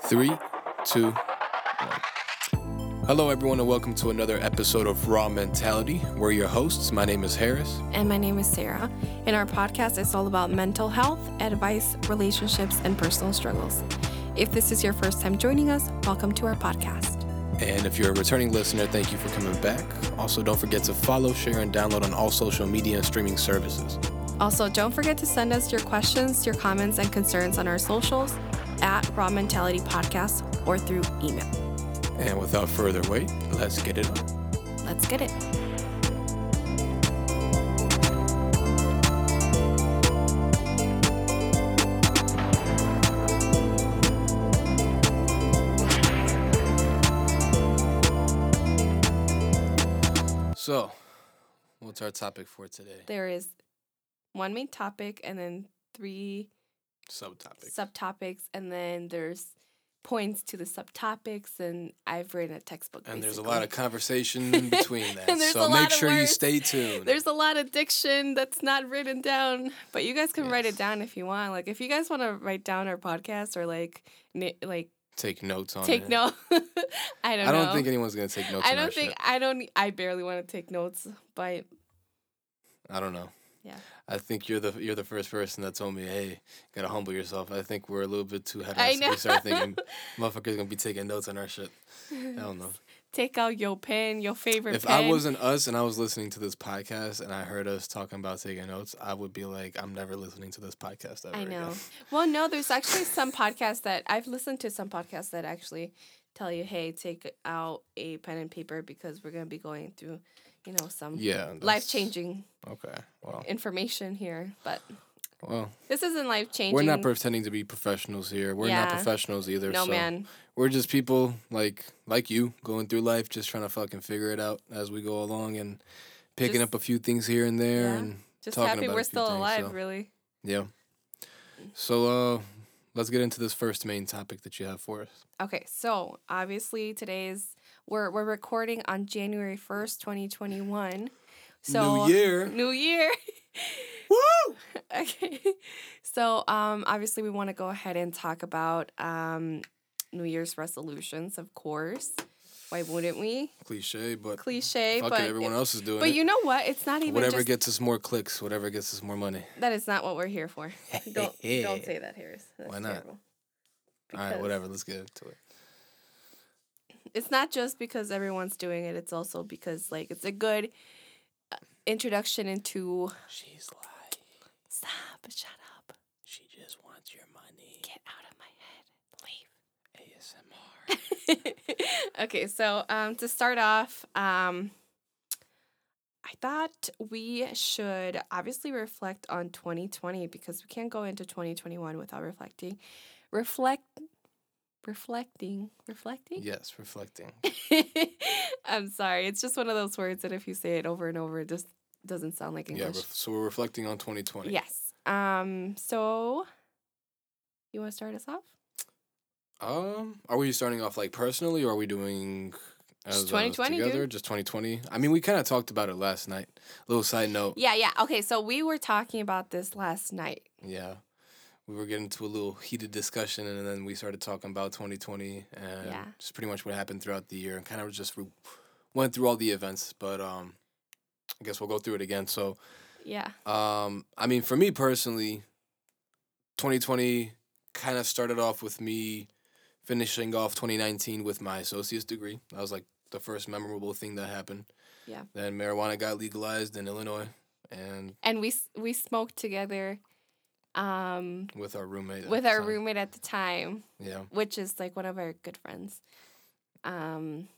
Three, two, one. Hello, everyone, and welcome to another episode of Raw Mentality. We're your hosts. My name is Harris. And my name is Sarah. In our podcast, it's all about mental health, advice, relationships, and personal struggles. If this is your first time joining us, welcome to our podcast. And if you're a returning listener, thank you for coming back. Also, don't forget to follow, share, and download on all social media and streaming services. Also, don't forget to send us your questions, your comments, and concerns on our socials at Raw Mentality Podcast or through email. And without further wait, let's get it on. Let's get it. So, what's our topic for today? There is one main topic and then three Subtopic. subtopics, and then there's points to the subtopics. And I've written a textbook. and there's a lot of conversation in between that. So make sure you stay tuned. There's a lot of diction that's not written down, but you guys can write it down if you want. Like if you guys want to write down our podcast or like like Take notes on take it. note. I don't I don't know. think anyone's gonna take notes. I don't think shit. I don't I barely want to take notes, but I don't know. Yeah. I think you're the you're the first person that told me, "Hey, gotta humble yourself." I think we're a little bit too head know. We start thinking, "Motherfuckers gonna be taking notes on our shit." I don't know. take out your pen, your favorite If pen. I wasn't us and I was listening to this podcast and I heard us talking about taking notes, I would be like, "I'm never listening to this podcast ever." I know. Again. Well, no, there's actually some podcasts that I've listened to some podcasts that actually tell you, "Hey, take out a pen and paper because we're to be going through, you know, some Yeah. life-changing Okay. Well. information here." But Well. this isn't life-changing. We're not pretending to be professionals here. We're not professionals either. No, so man. we're just people like like you going through life, just trying to fucking figure it out as we go along and picking Just- up a few things here and there Yeah. and Just talking happy about a we're few still things, alive, so- really. yeah. So uh, let's get into this first main topic that you have for us. Okay, so obviously today's we're we're recording on January first, twenty twenty one. So New year. New Year. Woo! okay. So um obviously we want to go ahead and talk about um New Year's resolutions, of course. Why wouldn't we? Cliche, but Cliche, but it, everyone else is doing but it. But you know what? It's not even whatever just gets us more clicks, whatever gets us more money. that is not what we're here for. Don't don't say that, Harris. That's Why not? terrible. All right, whatever. Let's get into it. It's not just because everyone's doing it it's also because like it's a good uh, introduction into She's like, stop shut up she just wants your money. get out of my head leave ASMR. okay so um to start off um i thought we should obviously reflect on 2020 because we can't go into 2021 without reflecting reflect reflecting reflecting yes, reflecting. i'm sorry it's just one of those words that if you say it over and over it just doesn't sound like Yeah, english ref- so we're reflecting on 2020. Yes. Um. So, you want to start us off? Um, are we starting off like personally, or are we doing as Just uh, 2020, dude. together? Just 2020. I mean, we kind of talked about it last night. Little side note. Yeah. Yeah. Okay. So we were talking about this last night. Yeah, we were getting to a little heated discussion, and then we started talking about 2020 and Yeah. just pretty much what happened throughout the year, and kind of just re- went through all the events. But um, I guess we'll go through it again. So Yeah. Um, I mean, for me personally, 2020 kind of started off with me finishing off 2019 with my associate's degree. That was like the first memorable thing that happened. Yeah. Then marijuana got legalized in Illinois, and And we we smoked together, um, with our roommate. at with our time. roommate at the time, Yeah, which is like one of our good friends. Um.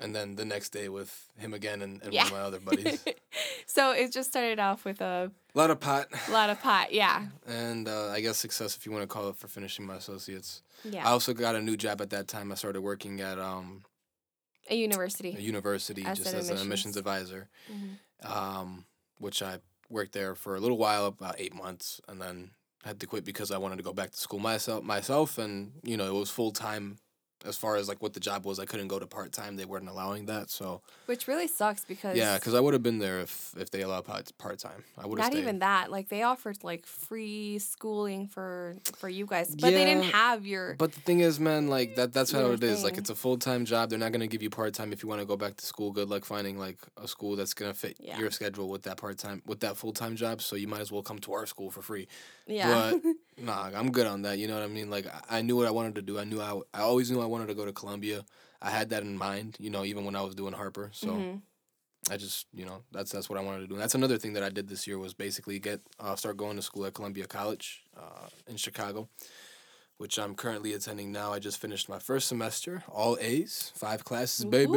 and then the next day with him again and, and Yeah. one of my other buddies. so it just started off with a lot of pot, A lot of pot. Yeah. and uh, I guess success, if you want to call it, for finishing my associates. Yeah. I also got a new job at that time. I started working at um, A university. a university As just as an admissions admissions. advisor, Mhm. um, which I worked there for a little while, about eight months, and then had to quit because I wanted to go back to school myself. Myself, and you know, it was full time as far as like what the job was, I couldn't go to part time. They weren't allowing that. So Which really sucks because yeah, because I would have been there if if they allowed part time. I would have not stayed. even that. Like they offered like free schooling for for you guys, but they didn't have your. But the thing is, man, like that that's how it is. Like it's a full time job. They're not gonna give you part time if you want to go back to school. Good luck finding like a school that's gonna fit Yeah. your schedule with that part time with that full time job. So you might as well come to our school for free. yeah. But nah, I'm good on that. You know what I mean? Like I- knew what I wanted to do. I knew I I always knew I wanted to go to Columbia. I had that in mind. You know, even when I was doing Harper. So. Mhm. I just, you know, that's that's what I wanted to do. And that's another thing that I did this year was basically get uh, start going to school at Columbia College uh, in Chicago, which I'm currently attending now. I just finished my first semester, all A's, five classes, baby,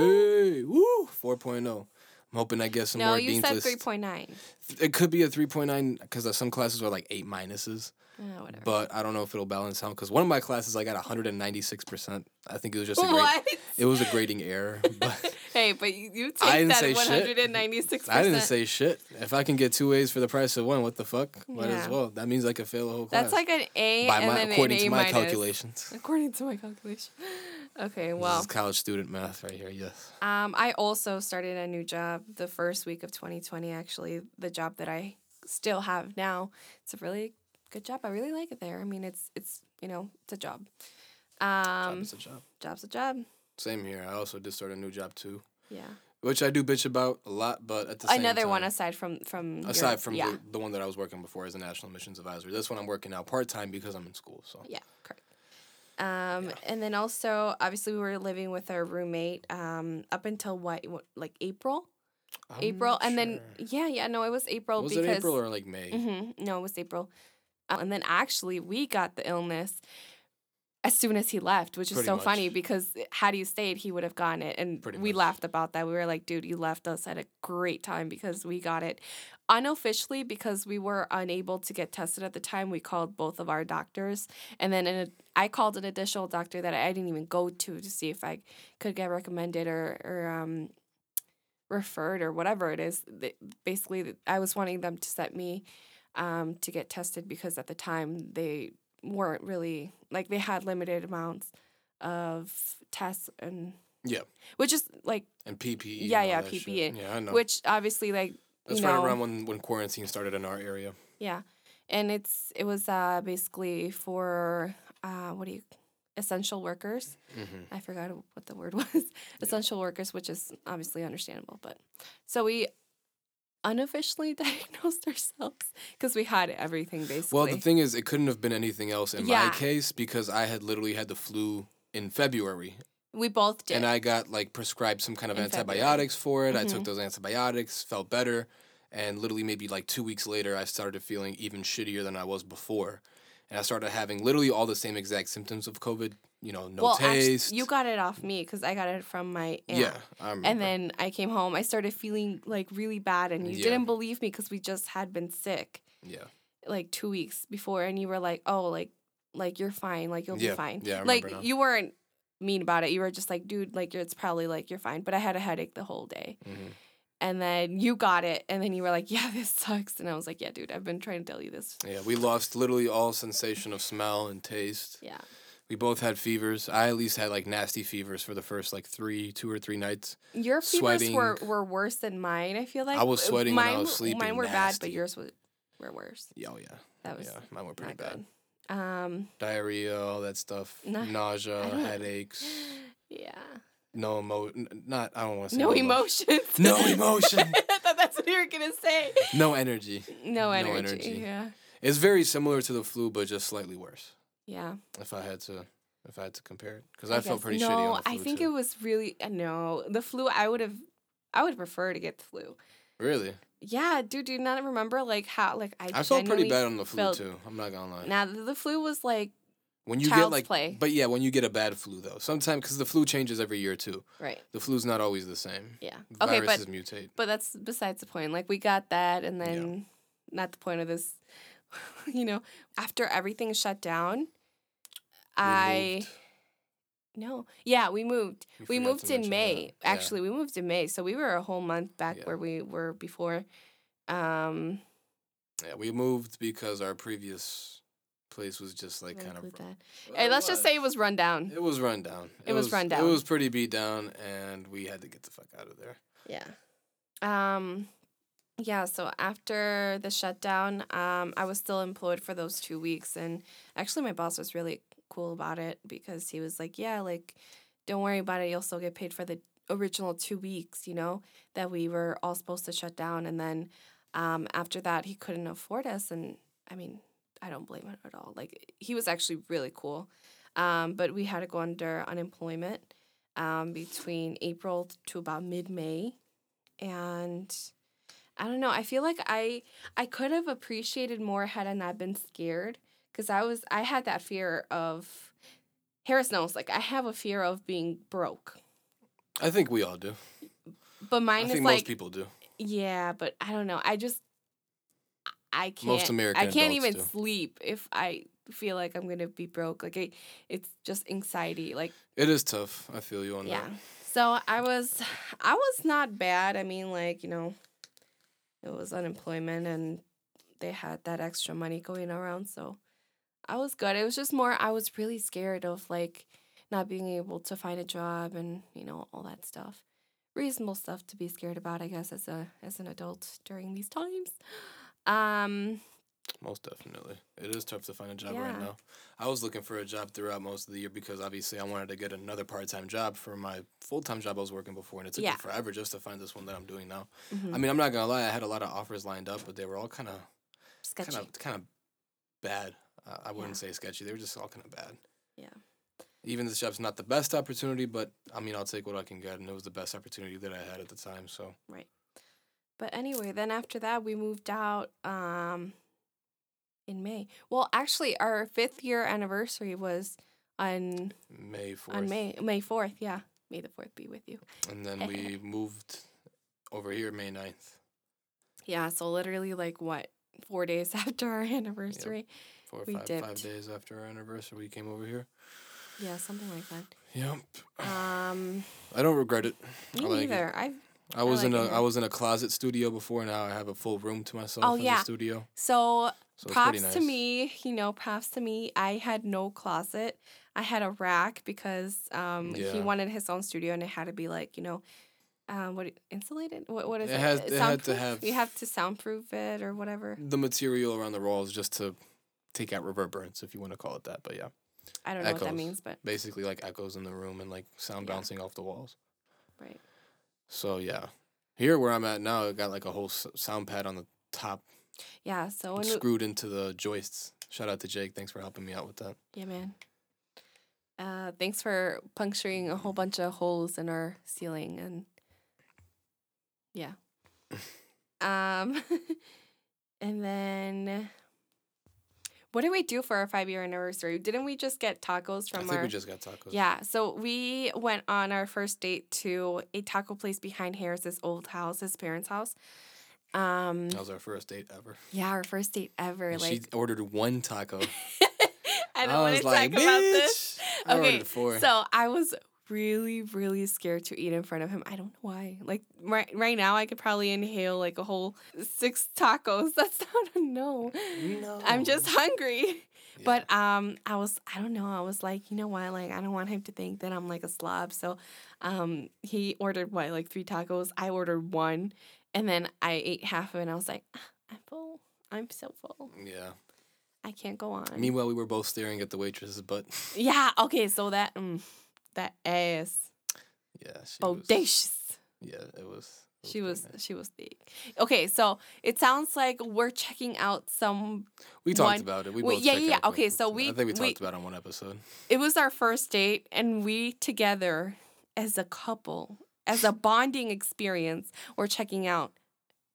woo, 4.0. I'm hoping I get some No, more you dean's said three point nine. It could be a 3.9 because some classes are like eight minuses, Oh, whatever. but I don't know if it'll balance out because one of my classes I got 196 percent. I think it was just a grade. what? It was a grading error, but. Hey, but you, you I take didn't that say hundred and ninety six. I didn't say shit. If I can get two A's for the price of one, what the fuck? Might as well. That means I could fail a whole class. That's like an A by and my then according an A to my minus. calculations. According to my calculation. Okay, This well, is college student math right here. Yes. um, I also started a new job the first week of 2020. Actually, the job that I still have now, it's a really good job. I really like it there. I mean, it's it's you know it's a job. job Um, is a job. job's a job. Same here. I also did start a new job too, Yeah. which I do bitch about a lot. But at the same Another one aside from from your- aside from yeah the, the one that I was working before as a national admissions advisor. This one I'm working now part time because I'm in school. So Yeah, correct. Um, and then also, obviously, we were living with our roommate um, up until what, like April, I'm April, and then yeah, yeah, no, it was April was because it April or like May? hmm no, it was April, uh, and then actually we got the illness as soon as he left, which is Pretty so funny much. because had he stayed, he would have gotten it, and Pretty we much. laughed about that. We were like, "Dude, you left us at a great time because we got it." Unofficially, because we were unable to get tested at the time, we called both of our doctors, and then an, I called an additional doctor that I didn't even go to to see if I could get recommended or or um referred or whatever it is. Basically, I was wanting them to set me um, to get tested because at the time they weren't really like they had limited amounts of tests and Yeah. which is like And PPE. Yeah, all yeah, that shit. PPE. Yeah, I know. which obviously like That's right know around when when quarantine started in our area. yeah and it's it was uh basically for uh what do you essential workers hmm I forgot what the word was. Essential workers, which is obviously understandable. But so we unofficially diagnosed ourselves because we had everything basically. Well, the thing is, it couldn't have been anything else in Yeah. my case because I had literally had the flu in February, we both did. and I got like prescribed some kind of In February. antibiotics for it. I Mhm. took those antibiotics, felt better, and literally maybe like two weeks later, I started feeling even shittier than I was before, and I started having literally all the same exact symptoms of COVID. You know, no well, taste. you got it off me because I got it from my aunt. yeah, I remember. And then I came home. I started feeling like really bad, and you Yeah. didn't believe me because we just had been sick yeah, like two weeks before, and you were like, "Oh, like, like you're fine. Like you'll Yeah. be fine." Yeah, I like now. you weren't mean about it. You were just like, "Dude, like it's probably like you're fine." But I had a headache the whole day. hmm And then you got it, and then you were like, "Yeah, this sucks." And I was like, "Yeah, dude, I've been trying to tell you this." yeah. We lost literally all sensation of smell and taste. Yeah. We both had fevers. I at least had like nasty fevers for the first like three, two or three nights. Your fevers were, Sweating. were worse than mine. I feel like I was Uh, sweating when I mine, was sleeping, Mine were bad, but yours was, were worse. Yeah, oh yeah, That was yeah. Mine were pretty bad. good. Um, Diarrhea, all that stuff. Nausea, headaches. yeah. No emo. n- Not. I don't want to say No emo- emotions. No emotion. I thought that's what you were gonna say. No energy. No No energy. energy. Yeah. It's very similar to the flu, but just slightly worse. Yeah. If I had to, if I had to compare it, because I, felt guess- pretty no, shitty on the flu I think too. it was really uh, no the flu. I would have, I would prefer to get the flu. Really, Yeah, dude, do you not remember like how like I? I felt pretty bad on the flu felt- too. I'm not gonna lie. Now the the flu was like when you get like, play. but yeah, when you get a bad flu though, sometimes because the flu changes every year too. right. The flu's not always the same. Yeah. Okay, but Viruses mutate. but that's besides the point. Like we got that, and then not the point of this. you know, after everything shut down, I no, yeah, we moved. We moved in May. that. Yeah. Actually, we moved in May, so we were a whole month back Yeah. where we were before. Um, Yeah, we moved because our previous place was just like kind of. that. Hey, let's just say it was run down. It was run down. It was run down. It was pretty beat down, and we had to get the fuck out of there. Yeah. Um yeah, so after the shutdown, um I was still employed for those 2 weeks and actually my boss was really cool about it because he was like, "Yeah, like don't worry about it. You'll still get paid for the original 2 weeks, you know, that we were all supposed to shut down." And then um after that, he couldn't afford us and I mean, I don't blame him at all. Like he was actually really cool. Um but we had to go under unemployment um, between April to about mid May, and I don't know. I feel like I I could have appreciated more had I not been scared because I was I had that fear of Harris knows like I have a fear of being broke, I think we all do. but mine I is think like most people do. yeah, but I don't know. I just I can't. Most American I can't even do. sleep if I feel like I'm gonna be broke. Like I, it's just anxiety. Like It is tough. I feel you on yeah. that. So I was, I was not bad. I mean, like you know, it was unemployment and they had that extra money going around. So I was good. It was just more. I was really scared of like not being able to find a job and you know all that stuff. Reasonable stuff to be scared about, I guess, as a as an adult during these times. Um, Most definitely. It is tough to find a job Yeah. right now. I was looking for a job throughout most of the year because obviously I wanted to get another part time job for my full time job I was working before, and it took Yeah. me forever just to find this one that I'm doing now. mhm, I mean, I'm not gonna lie, I had a lot of offers lined up, but they were all kind of, kind of, kind of bad. Uh, I wouldn't Yeah. say sketchy. They were just all kind of bad. Yeah. Even this job's not the best opportunity, but I mean, I'll take what I can get, and it was the best opportunity that I had at the time. So right. But anyway, then after that, we moved out um, in May. Well, actually, our fifth year anniversary was on May fourth, on May May fourth. Yeah, May the fourth be with you. and then we moved over here May 9th. Yeah, so literally like what four days after our anniversary. Four or We five, five days after our anniversary, we came over here. Yeah, something like that. Yep. Um, I don't regret it. me I like it. neither. I I was in like a it I was in a closet studio before. Now I have a full room to myself Oh, in yeah. the studio. so So props nice. to me. You know, props to me. I had no closet. I had a rack because um he wanted his own studio and it had to be like you know, um what insulated? What what is It it? has- it had to have- You have to soundproof it or whatever. The material around the walls just to take out reverberance, if you want to call it that. But yeah, I don't know what that means, but basically like echoes in the room and like sound Yeah. bouncing off the walls. right. So yeah, here where I'm at now, I got like a whole s- sound pad on the top Yeah. So when we, screwed into the joists. Shout out to Jake. Thanks for helping me out with that. yeah, man. Uh, thanks for puncturing a whole bunch of holes in our ceiling and yeah. um, and then what did we do for our five year anniversary? Didn't we just get tacos from I think our? we just got tacos. Yeah, so we went on our first date to a taco place behind Harris's old house, his parents' house. Um, That was our first date ever. yeah, our first date ever. And like, she ordered one taco. I don't want was to talk about this. I Okay, ordered four. So I was really, really scared to eat in front of him. I don't know why. Like right, right now, I could probably inhale like a whole six tacos. That's not a no. no. I'm just hungry. Yeah. But um, I was I don't know. I was like, you know what? Like I don't want him to think that I'm like a slob. So, um, he ordered what like three tacos. I ordered one, and then I ate half of it. and I was like, "Ah, I'm full. I'm so full. Yeah. I can't go on. Meanwhile, we were both staring at the waitress's butt. yeah. Okay. So that mm, that ass yeah. She was, bodacious. yeah, it was. it She was nice. she was thick. Okay, so it sounds like we're checking out some. We talked one- about it. We we- both yeah, yeah, okay, so we- I think we talked we- about it on one episode. It was our first date, and we together as a couple, as a bonding experience, we're checking out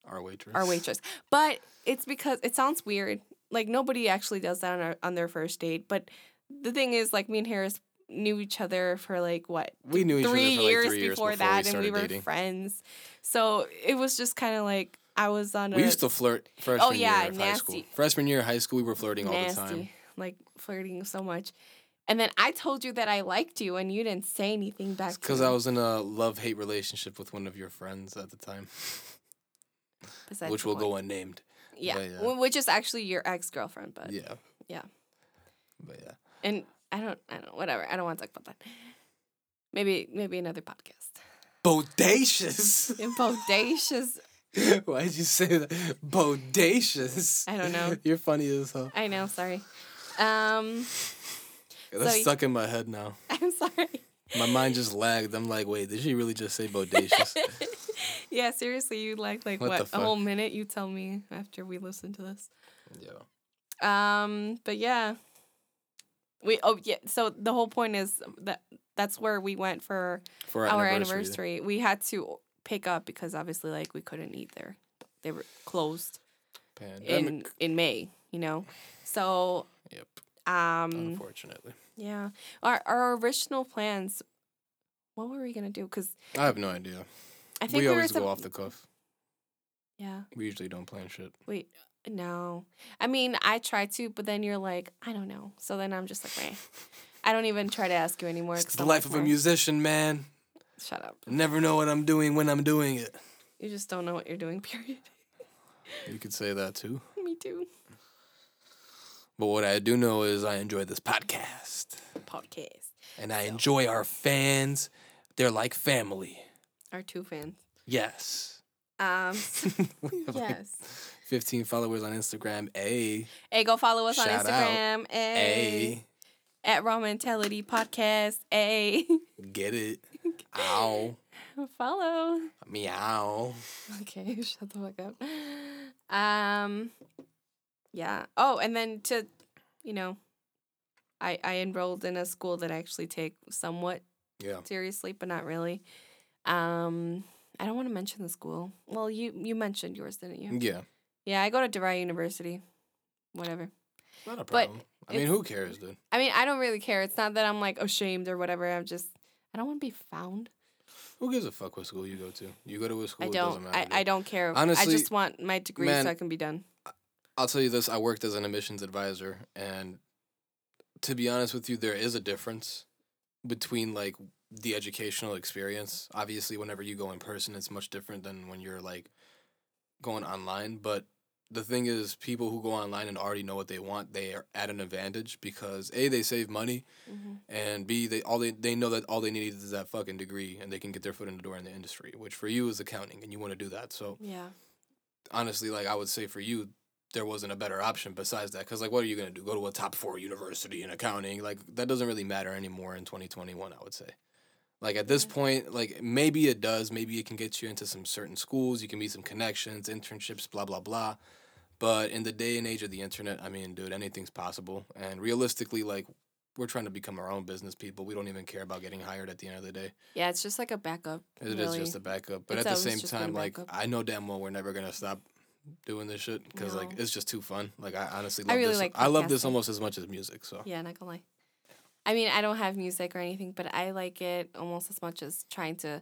Our waitress. our waitress. But it's because it sounds weird. Like nobody actually does that on our, on their first date. But the thing is, like me and Harris knew each other for like what We knew each three other for like years three years before, before that, we and we were dating. friends. So it was just kind of like I was on a We used to flirt freshman Oh, yeah, year of high school. nasty. Freshman year of high school, we were flirting all the time. like flirting so much. And then I told you that I liked you, and you didn't say anything back. Because I was in a love hate relationship with one of your friends at the time, besides which will go unnamed. Yeah, but yeah. which is actually your ex girlfriend, but yeah. yeah. But yeah. And I don't, I don't, whatever. I don't want to talk about that. Maybe, maybe another podcast. Bodacious. Bodacious. Why'd you say that? Bodacious. I don't know. You're funny as hell. I know. Sorry. Um, That's So- stuck in my head now. I'm sorry. My mind just lagged. I'm like, wait, did she really just say bodacious? yeah, seriously, you like like What what, a whole minute? You tell me after we listen to this. yeah. Um, but yeah, we oh yeah. So the whole point is that that's where we went for For our anniversary. anniversary. We had to pick up because obviously like we couldn't eat there. They were closed Pandemic. in in May. You know, so yep. um Unfortunately. yeah, our our original plans. What were we gonna do? Because I have no idea. I think We we, always go sup- off the cuff. yeah. We usually don't plan shit. Wait, no. I mean, I try to, but then you're like, I don't know. So then I'm just like, meh. I don't even try to ask you anymore. It's the life of a "Meh." musician, man. Shut up. Never know what I'm doing when I'm doing it. You just don't know what you're doing. Period. You could say that too. Me too. But what I do know is I enjoy this podcast. Podcast. And I enjoy our fans. They're like family. Our two fans. Yes. Um. have like yes. 15 followers on Instagram. A. Hey, go follow us on Shout out. Instagram. Hey. A. At Raw Mentality Podcast. A. Get it. Ow. follow. Meow. Okay, shut the fuck up. Um, yeah. Oh, and then to, you know, I I enrolled in a school that I actually take somewhat Yeah. seriously, but not really. Um, I don't want to mention the school. Well, you you mentioned yours, didn't you? Yeah. Yeah, I go to DeVry University. Whatever. Not a But problem. I mean, who cares, dude? I mean, I don't really care. It's not that I'm like ashamed or whatever. I'm just I don't want to be found. Who gives a fuck what school you go to? You go to a school. I it doesn't don't. matter, I, dude. I don't care. Honestly, I just want my degree man, so I can be done. I'll tell you this: I worked as an admissions advisor, and to be honest with you, there is a difference between like the educational experience. Obviously, whenever you go in person, it's much different than when you're like going online. But the thing is, people who go online and already know what they want, they are at an advantage because a they save money, hmm and b they all they they know that all they need is that fucking degree, and they can get their foot in the door in the industry, which for you is accounting, and you want to do that. So Yeah. honestly, like I would say for you, there wasn't a better option besides that. Because like, what are you gonna do? Go to a top four university in accounting? Like that doesn't really matter anymore in twenty twenty one. I would say. Like at this point, like maybe it does. Maybe it can get you into some certain schools. You can meet some connections, internships, blah blah blah. But in the day and age of the internet, I mean, dude, anything's possible. And realistically, like we're trying to become our own business people. We don't even care about getting hired at the end of the day. Yeah, it's just like a backup. It is really. just a backup. But It's at the same just been a time, like. I know damn well we're never gonna stop doing this shit because like it's just too fun. Like I honestly I love really this. like I love this almost as much as music. So Yeah, not gonna lie. I mean, I don't have music or anything, but I like it almost as much as trying to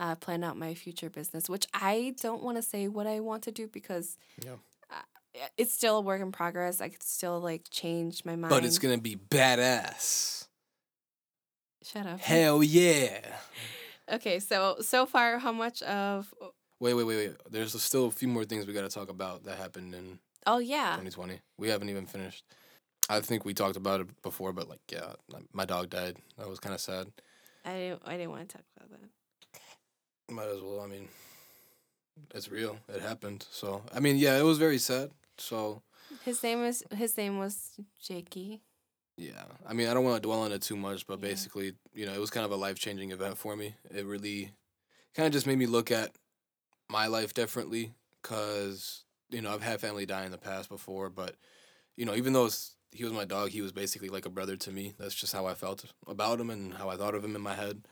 uh, plan out my future business, which I don't want to say what I want to do because Yeah. uh, it's still a work in progress. I could still like change my mind. but it's gonna be badass. shut up. Hell yeah. Okay, so so far, how much of? Wait, wait, wait, wait. There's still a few more things we gotta talk about that happened in Oh yeah, 2020. We haven't even finished. I think we talked about it before, but like, yeah, my dog died. That was kind of sad. I didn't. I didn't want to talk about that. Might as well. I mean, it's real. It happened. So I mean, yeah, it was very sad. So His name was his name was Jakey. Yeah, I mean, I don't want to dwell on it too much, but Yeah. basically, you know, it was kind of a life changing event for me. It really kind of just made me look at my life differently because, you know, I've had family die in the past before, but, you know, even though it's, he was my dog, he was basically like a brother to me. That's just how I felt about him and how I thought of him in my head.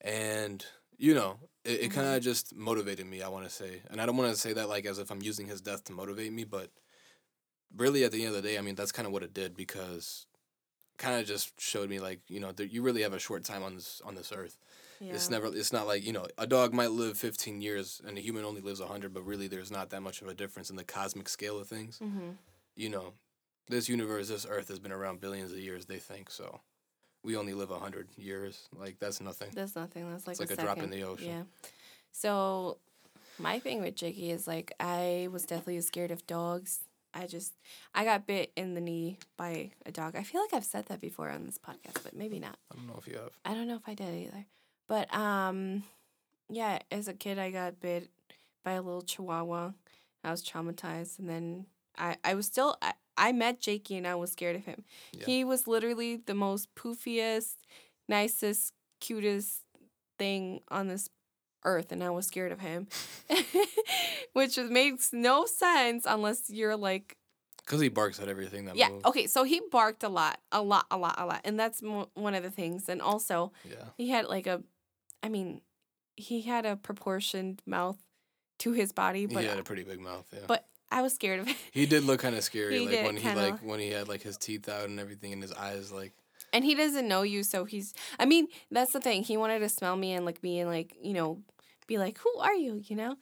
And, you know, it, it kind of just motivated me, I want to say. And I don't want to say that like as if I'm using his death to motivate me, but really at the end of the day, I mean, that's kind of what it did because kind of just showed me like you know that you really have a short time on this on this earth. Yeah. It's never it's not like you know a dog might live 15 years and a human only lives 100, but really there's not that much of a difference in the cosmic scale of things. Mm-hmm. You know, this universe, this earth has been around billions of years. They think so. We only live 100 years. Like that's nothing. That's nothing. That's like it's like a, a, drop in the ocean. Yeah. So my thing with Jakey is like I was definitely scared of dogs I just I got bit in the knee by a dog. I feel like I've said that before on this podcast, but maybe not. I don't know if you have. I don't know if I did either. But um yeah, as a kid I got bit by a little chihuahua. I was traumatized and then I I was still I, I met Jakey and I was scared of him. Yeah. He was literally the most poofiest, nicest, cutest thing on this earth and I was scared of him. Which makes no sense unless you're like Because he barks at everything that yeah, moves. okay, so he barked a lot, a lot, a lot, a lot. And that's mo- one of the things. And also, Yeah. he had like a I mean, he had a proportioned mouth to his body, but he had a pretty big mouth. Yeah. but I was scared of it. he did look kind of scary, He like did when he kinda- like when he had like his teeth out and everything, and his eyes like. And he doesn't know you, so he's I mean, that's the thing. He wanted to smell me and like me and like, you know, be like, Who are you? you know?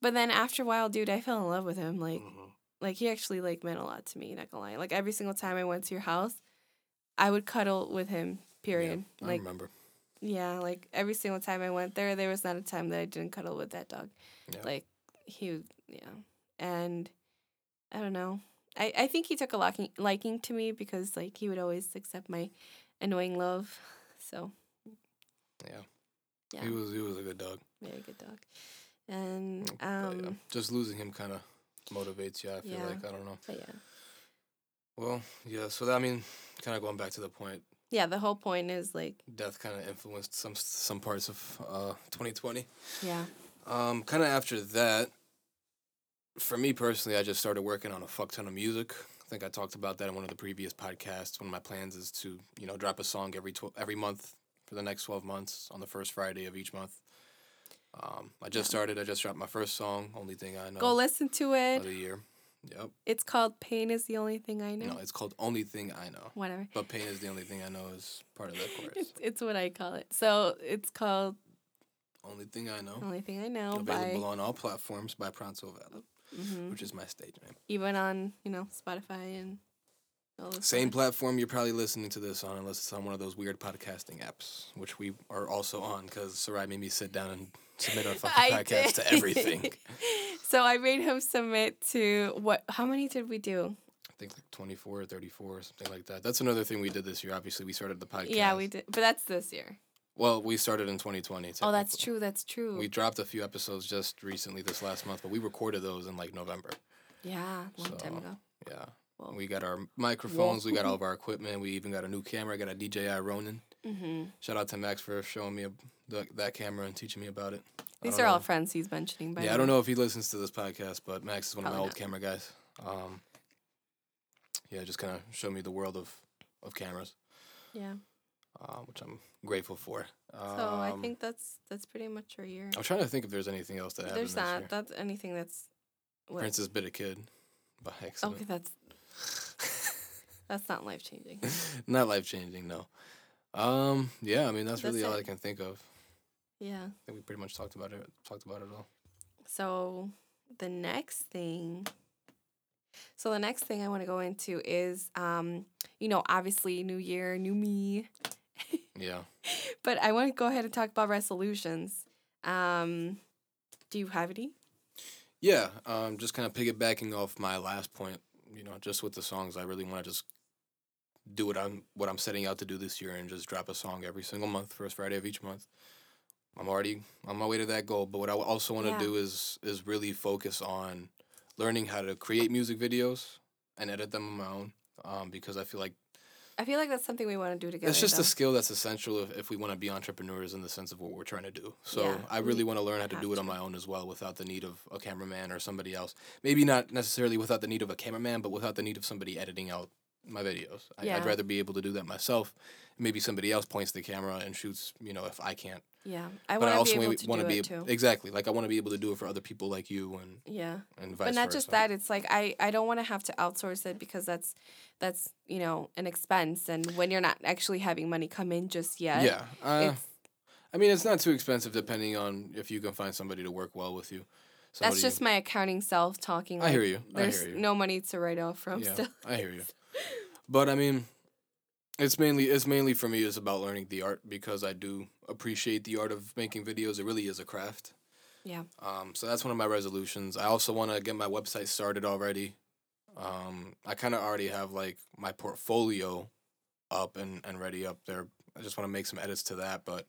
But then after a while, dude, I fell in love with him. Like mhm. like he actually like meant a lot to me, not gonna lie. Like every single time I went to your house, I would cuddle with him, period. Yeah, I like remember. yeah, like every single time I went there, there was not a time that I didn't cuddle with that dog. Yeah. Like he yeah. And I don't know. I, I think he took a liking liking to me because like he would always accept my annoying love. So Yeah. yeah, He was he was a good dog. very good dog. And But, yeah, um just losing him kind of motivates you. I feel yeah. like I don't know. but yeah. Well, yeah. So that, I mean, kind of going back to the point, Yeah, the whole point is like death kind of influenced some some parts of uh 2020. yeah. Um, kind of after that, for me personally, I just started working on a fuck ton of music. I think I talked about that in one of the previous podcasts. One of my plans is to, you know, drop a song every tw- every month for the next 12 months on the first Friday of each month. Um, I just started. I just dropped my first song, only thing I know Go listen to it. of the year. Yep. It's called Pain is the only thing I know. No, it's called Only Thing I Know. Whatever. But pain is the only thing I know is part of that chorus. It's, it's what I call it. So it's called Only Thing I Know. Only Thing I Know Available by on all platforms by Pronto Valley, mhm. which is my stage name. even on, you know, Spotify and Same platform you're probably listening to this on, unless it's on one of those weird podcasting apps, which we are also on because Sarai made me sit down and submit our fucking podcast to everything. so I made him submit to what how many did we do? I think like 24 or 34 or something like that. That's another thing we did this year. Obviously, we started the podcast. Yeah, we did. But that's this year. Well, we started in 2020. Oh, that's true. That's true. We dropped a few episodes just recently this last month, but we recorded those in like November. yeah, a long time ago. Yeah. We got our microphones, we got all of our equipment, we even got a new camera, I got a DJI Ronin. hmm Shout out to Max for showing me a, the, that camera and teaching me about it. These are all friends he's mentioning. By Yeah, I don't know if he listens to this podcast, but Max is one of my Probably old not. camera guys. Um, yeah, just kind of showed me the world of, of cameras, Yeah. Uh, which I'm grateful for. Um, So I think that's that's pretty much our year. I'm trying to think if there's anything else that happened There's not. year. That's anything that's. What? Princess bit a kid by accident. Okay, that's that's not life changing. not life changing, no. Um, yeah, I mean that's, That's really all. I can think of. Yeah. I think we pretty much talked about it. Talked about it all. So the next thing so the next thing I want to go into is um you know obviously new year new me Yeah. but I want to go ahead and talk about resolutions. Um do you have any? Yeah, um, just kind of piggybacking off my last point, you know, just with the songs, I really want to just do what I'm what I'm setting out to do this year and just drop a song every single month, first Friday of each month. I'm already on my way to that goal, but what I also want to Yeah. do is is really focus on learning how to create music videos and edit them on my own, um, because I feel like I feel like that's something we want to do together. it's just though. a skill that's essential if, if we want to be entrepreneurs in the sense of what we're trying to do. So Yeah, I really want to learn how to do it on my own as well without the need of a cameraman or somebody else. Maybe not necessarily without the need of a cameraman, but without the need of somebody editing out my videos. I, Yeah. I'd rather be able to do that myself. Maybe somebody else points the camera and shoots, you know, if I can't. Yeah. I want to also be able to do be it too. exactly like I want to be able to do it for other people like you and Yeah. and vice but not versa. just that it's like i i don't want to have to outsource it because that's that's you know an expense and when you're not actually having money come in just yet Yeah. Uh, I mean, it's not too expensive depending on if you can find somebody to work well with you. that's just my accounting self talking I hear you. I there's hear you. no money to write off from yeah, still I hear you. But I mean, it's mainly it's mainly for me is about learning the art because I do appreciate the art of making videos. It really is a craft. Yeah. Um, so that's one of my resolutions. I also want to get my website started already. Um, I kind of already have like my portfolio up and, and ready up there. I just want to make some edits to that, but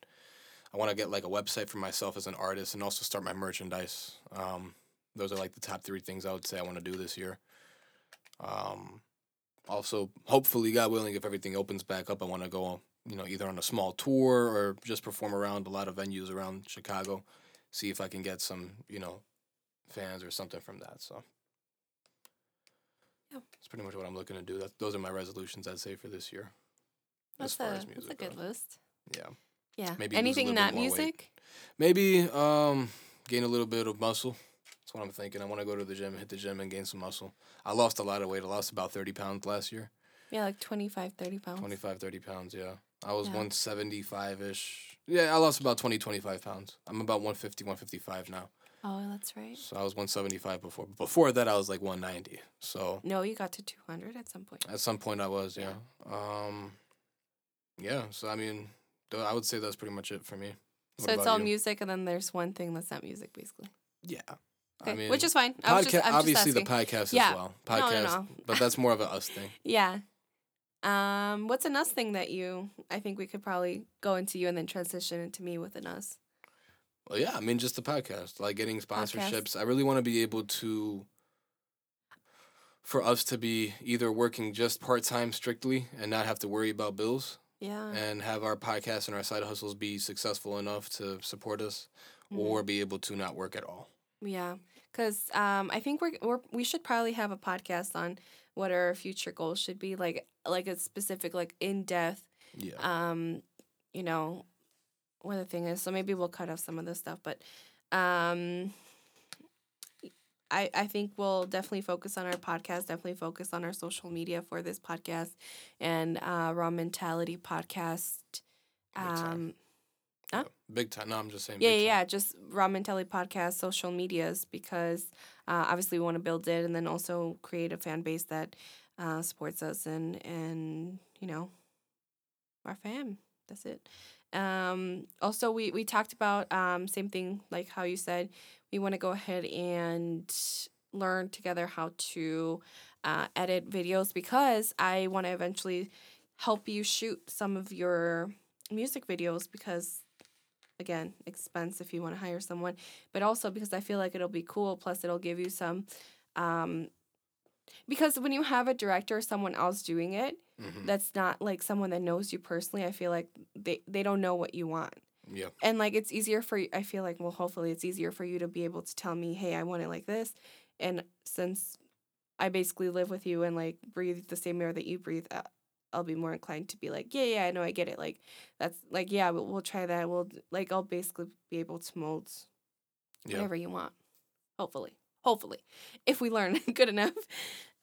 I want to get like a website for myself as an artist and also start my merchandise. Um, those are like the top three things I would say I want to do this year. Um, also, hopefully, God willing, if everything opens back up, I want to go, you know, either on a small tour or just perform around a lot of venues around Chicago. See if I can get some, you know, fans or something from that. So, Yeah. that's pretty much what I'm looking to do. That those are my resolutions, I'd say, for this year. That's a that's a good goes. list. Yeah. Yeah. Maybe Anything not more weight. music? Maybe um, gain a little bit of muscle. That's what I'm thinking. I want to go to the gym, hit the gym, and gain some muscle. I lost a lot of weight. I lost about 30 pounds last year. Yeah, like 25, 30 pounds. 25, 30 pounds, yeah. I was Yeah. 175 ish. Yeah, I lost about 20, 25 pounds. I'm about 150, 155 now. Oh, that's right. So I was 175 before. Before that, I was like 190. So No, you got to 200 at some point. at some point, I was, yeah. Um, yeah, so I mean, I would say that's pretty much it for me. What so it's all you? music, and then there's one thing that's not music, basically. Yeah. Okay, I mean, which is fine. I was just, I'm obviously just the podcast Yeah. as well. No, no, Podcast, no. but that's more of a us thing. Yeah. Um, what's a us thing that you? I think we could probably go into you and then transition into me with an us. Well, yeah, I mean, just the podcast, like getting Podcast. sponsorships. I really want to be able to, for us to be either working just part time strictly and not have to worry about bills, Yeah. and have our podcast and our side hustles be successful enough to support us, Mhm. or be able to not work at all. Yeah, because um, I think we're, we're we should probably have a podcast on what our future goals should be, like like a specific, like in depth. Yeah. Um, you know, what the thing is. So maybe we'll cut off some of this stuff, but um, I I think we'll definitely focus on our podcast. Definitely focus on our social media for this podcast and uh, Raw Mentality podcast. Um, Huh? Big time. No, I'm just saying. yeah, yeah, just Raw Mentality podcast, social medias, because uh, obviously we want to build it and then also create a fan base that uh, supports us and and you know our fam. That's it. Um, also, we we talked about um, same thing like how you said we want to go ahead and learn together how to uh, edit videos because I want to eventually help you shoot some of your music videos because again expense if you want to hire someone but also because i feel like it'll be cool plus it'll give you some um because when you have a director or someone else doing it Mhm. that's not like someone that knows you personally i feel like they they don't know what you want Yeah. and like it's easier for you i feel like well hopefully it's easier for you to be able to tell me hey i want it like this and since i basically live with you and like breathe the same air that you breathe uh, i'll be more inclined to be like yeah yeah i know i get it like that's like yeah we'll, we'll try that we'll like i'll basically be able to mold Yeah. whatever you want hopefully hopefully if we learn good enough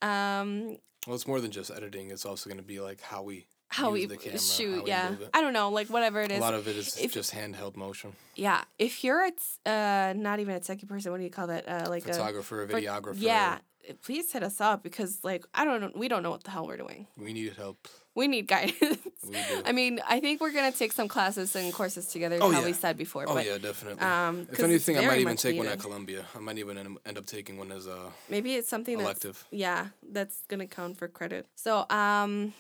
um Well, it's more than just editing. It's also going to be like how we. how we the camera, shoot how yeah i don't know like whatever it is. A lot of it is if- just handheld motion. Yeah, if you're a t- uh not even a techie person, what do you call that? Uh, like a Photographer, for- videographer. yeah. Please hit us up because like I don't know, we don't know what the hell we're doing. We need help. We need guidance. We do. I mean, I think we're gonna take some classes and courses together. Oh, how yeah. we said before, Oh but yeah, definitely. um, if anything, I might even take one at. Columbia. I might even end, up taking one as a maybe it's something that's elective. yeah, that's gonna count for credit. So um.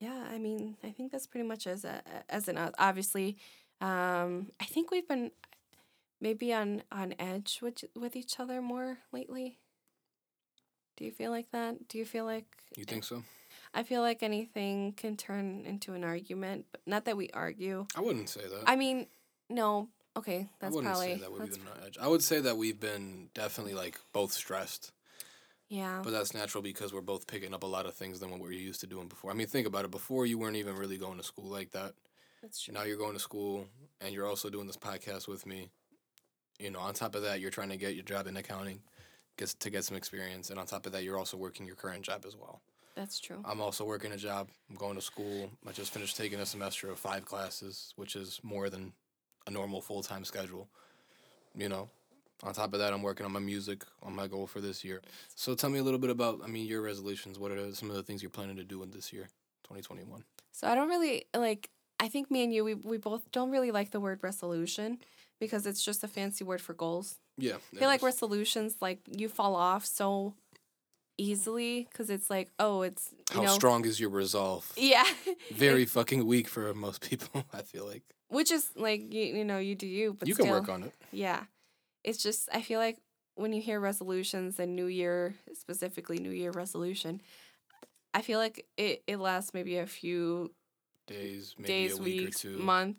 Yeah, I mean, I think that's pretty much as a as an obviously, um, I think we've been maybe on on edge with with each other more lately. Do you feel like that? Do you feel like You think so? I feel like anything can turn into an argument, but not that we argue. I wouldn't say that. I mean, no. Okay, that's I wouldn't probably say that we've been on edge. I would say that we've been definitely like both stressed, yeah. but that's natural because we're both picking up a lot of things than what we're used to doing before. I mean, think about it. Before you weren't even really going to school like that. That's true. Now you're going to school and you're also doing this podcast with me. You know, on top of that, you're trying to get your job in accounting, gets to get some experience, and on top of that, you're also working your current job as well. That's true. I'm also working a job. I'm going to school. I just finished taking a semester of five classes, which is more than a normal full time schedule. You know, on top of that, I'm working on my music, on my goal for this year. So tell me a little bit about, I mean, your resolutions. What are some of the things you're planning to do in this year, 2021? So I don't really like. I think me and you, we we both don't really like the word resolution because it's just a fancy word for goals. Yeah. I feel like resolutions, like you fall off so easily because it's like, oh, it's you How know, strong is your resolve? yeah, Very fucking weak for most people. I feel like which is like you, you know you do you, but you can work on it. Yeah, it's just I feel like when you hear resolutions and New Year specifically New Year resolution, I feel like it it lasts maybe a few Days, maybe days, a week weeks, or two. month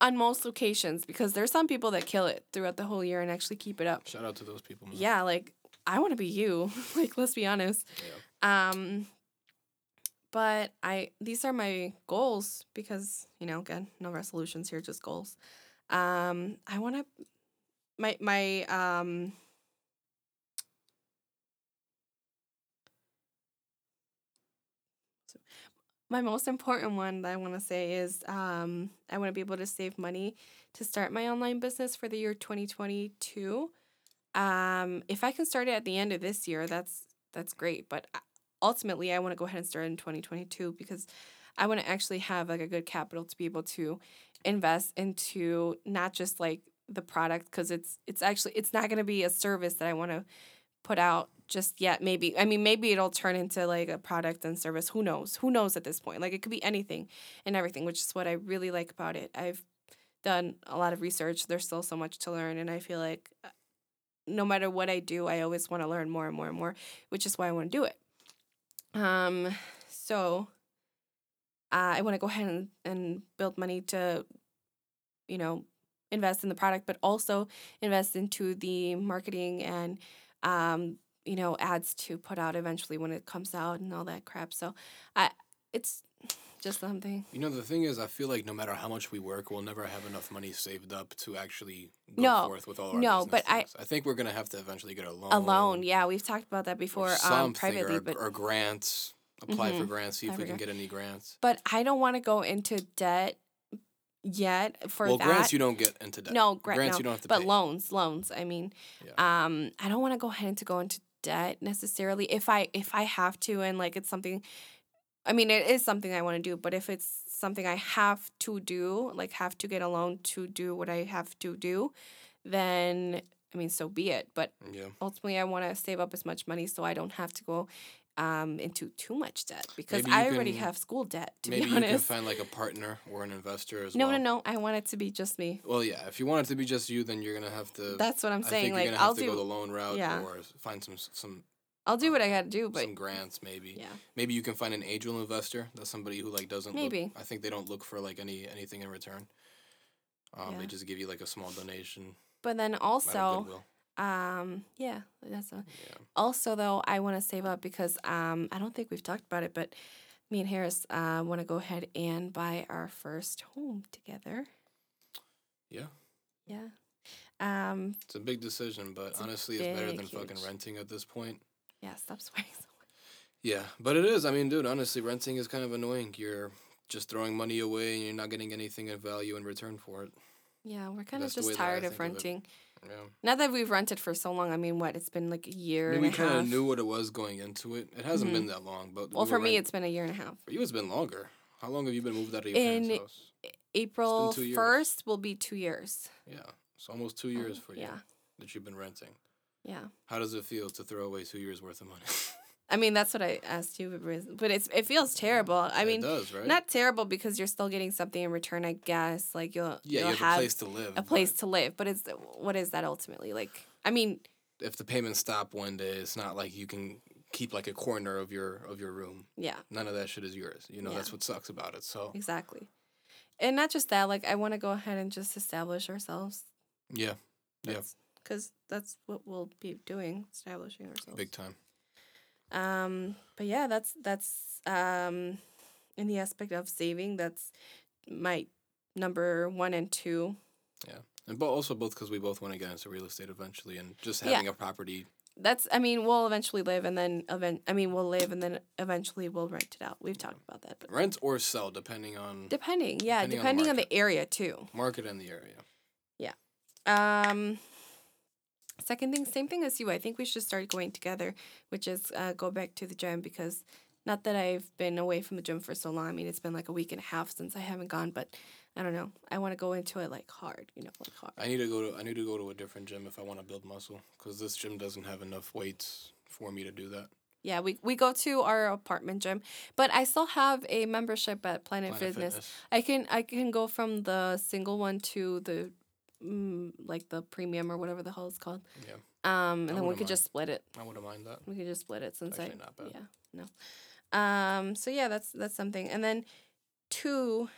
on most locations because there's some people that kill it throughout the whole year and actually keep it up. Shout out to those people. Man. Yeah, like I want to be you. like let's be honest. Yeah. Um but I these are my goals because, you know, again, no resolutions here, just goals. Um I want to my my um my most important one that I want to say is um, I want to be able to save money to start my online business for the year 2022. Um, if I can start it at the end of this year, that's that's great. But uh, ultimately, I want to go ahead and start in 2022 because I want to actually have like a good capital to be able to invest into not just like the product because it's it's actually it's not going to be a service that I want to put out just yet maybe i mean maybe it'll turn into like a product and service who knows? Who knows at this point? Like it could be anything and everything which is what i really like about it. I've done a lot of research. There's still so much to learn and i feel like uh, no matter what i do i always want to learn more and more and more which is why i want to do it. Um so uh, i want to go ahead and, and build money to you know invest in the product but also invest into the marketing and um, you know, ads to put out eventually when it comes out and all that crap. So I it's just something. You know, the thing is, I feel like no matter how much we work, we'll never have enough money saved up to actually go No, forth with all our no, but I- I think we're gonna have to eventually get a loan. A loan, yeah, we've talked about that or before um privately, or, but or grants. Apply for Mhm. grants. See if we can get any grants. but I don't want to go into debt yet for well, that. grants you don't get into debt. no, gra- grants no, you don't have to but pay. loans, loans. I mean, um, I don't want to go ahead and to go into debt necessarily. If I if I have to, and like it's something, I mean, it is something I want to do. But if it's something I have to do, like have to get a loan to do what I have to do, then I mean, so be it. But yeah. ultimately, I want to save up as much money so I don't have to go um, into too much debt because I already can- have school debt. To Maybe be you can find like a partner or an investor as no, well. no, no. No. I want it to be just me. Well, yeah. If you want it to be just you, then you're gonna have to. That's what I'm I saying. Like you're gonna have I'll to go the loan route yeah. or find some some I'll do what I got to do. But some grants maybe. yeah, Maybe you can find an angel investor. That's somebody who like doesn't. look- Maybe. I think they don't look for like any anything in return. Um, Yeah. They just give you like a small donation. but then also. Um, yeah, that's a, Yeah. also though I want to save up because um I don't think we've talked about it, but me and Harris uh, want to go ahead and buy our first home together. Yeah. Yeah. Um. It's a big decision, but It's honestly, it's better than big, fucking renting at this point. Yeah. Stop swearing. so much. Yeah, but it is. I mean, dude, honestly, renting is kind of annoying. You're just throwing money away and you're not getting anything of value in return for it. Yeah, we're kind of That's the way just tired of of renting. Yeah. Not that we've rented for so long. I mean, what? It's been like a year I mean, and we kind of knew what it was going into it. It hasn't Mhm. been that long, but well, we for me, rent- it's been a year and a half. for you, it's been longer. How long have you been moved out of your In- parents' house? April first will be two years. Yeah, it's almost two years for you Yeah. that you've been renting. Yeah. How does it feel to throw away two years worth of money? I mean, that's what I asked you, but it's it feels terrible. I it mean, does, right? not terrible because you're still getting something in return. I guess like you'll yeah, you'll you have, a place to live. a place to live, but it's what is that ultimately like? I mean, If the payments stop one day, it's not like you can keep like a corner of your of your room. yeah, None of that shit is yours. You know, Yeah. that's what sucks about it. So exactly. And not just that, like I want to go ahead and just establish ourselves. yeah, Yeah. Because that's what we'll be doing, establishing ourselves. big time. Um, but yeah, that's that's um, in the aspect of saving. That's my number one and two. Yeah, And but also both because we both want to get into real estate eventually, and just Yeah. having a property. That's I mean we'll eventually live and then event. I mean we'll live and then eventually we'll rent it out. We've talked about that, but Rent or sell, depending on depending, yeah, Depending on the on the, area too. market and the area. Yeah. Um, second thing, same thing as you. I think we should start going together, which is uh, go back to the gym because not that I've been away from the gym for so long. I mean, it's been like a week and a half since I haven't gone, but I don't know. I want to go into it like hard, you know, like hard. I need to go to I need to go to a different gym if I want to build muscle because this gym doesn't have enough weights for me to do that. Yeah, we we go to our apartment gym, but I still have a membership at Planet, Planet Fitness. Fitness. I can I can go from the single one to the mm, like the premium or whatever the hell it's called. Yeah. Um, and I then we could just split it. I wouldn't mind that. We could just split it since Actually, I not bad. yeah no. Um, so yeah, that's that's something. And then two,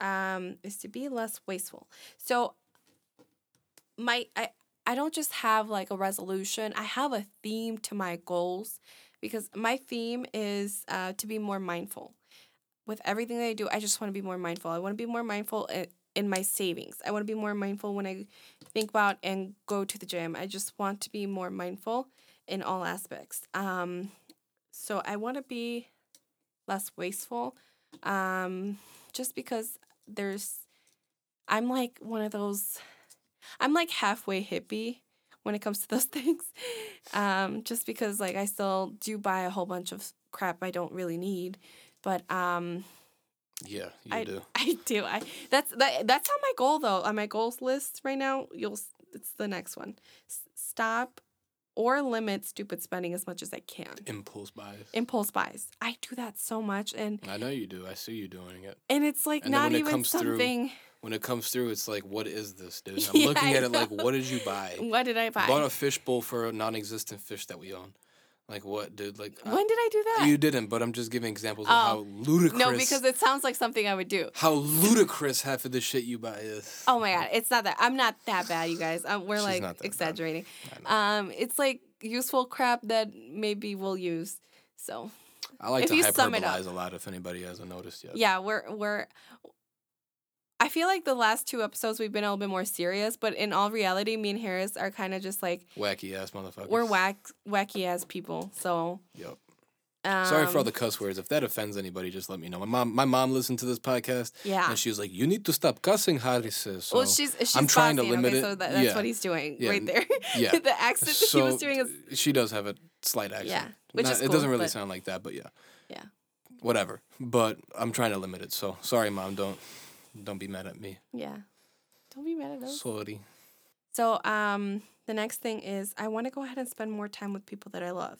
um, is to be less wasteful. So my I I don't just have like a resolution. I have a theme to my goals because my theme is uh, to be more mindful. With everything that I do, I just want to be more mindful. I want to be more mindful in, my savings. I want to be more mindful when I think about and go to the gym. I just want to be more mindful in all aspects. Um, so I want to be less wasteful, um, just because there's, I'm like one of those, I'm like halfway hippie when it comes to those things, um, just because like I still do buy a whole bunch of crap I don't really need, but um, Yeah, you I do. I do. I that's that, that's on my goal though. On my goals list right now, you'll it's the next one. S- stop or limit stupid spending as much as I can. Impulse buys. Impulse buys. I do that so much and I know you do. I see you doing it. and it's like And not even comes through, something When it comes through, it's like, what is this, dude? I'm Yeah, looking at it like, what did you buy? what did I buy? Bought a fish bowl for a non-existent fish that we own. Like what, dude? Like I- when did I do that? you didn't, but I'm just giving examples of Oh. how ludicrous. no, because it sounds like something I would do. how ludicrous half of the shit you buy is. Oh my god, it's not that. I'm not that bad, you guys. Um, we're She's like exaggerating. I. Um, it's like useful crap that maybe we'll use. So I like if to you sum it up- hyperbolize a lot. If anybody hasn't noticed yet. yeah, we're we're. I feel like the last two episodes we've been a little bit more serious, but in all reality, me and Harris are kind of just like Wacky ass motherfuckers. we're whack wacky as people. So Yep. um, Sorry for all the cuss words. If that offends anybody, just let me know. My mom, my mom listened to this podcast, yeah. and she was like, "You need to stop cussing, Harris says." So, well, she's she's I'm trying to limit okay, it. So that, that's Yeah. what he's doing Yeah, right there. yeah. the accent that so he was doing is she does have a slight accent. Yeah, which Not- is it doesn't really but- sound like that, but yeah. Yeah. Whatever. But I'm trying to limit it. So sorry, mom. Don't don't be mad at me. yeah. Don't be mad at us. Sorry. So, um, the next thing is I want to go ahead and spend more time with people that I love,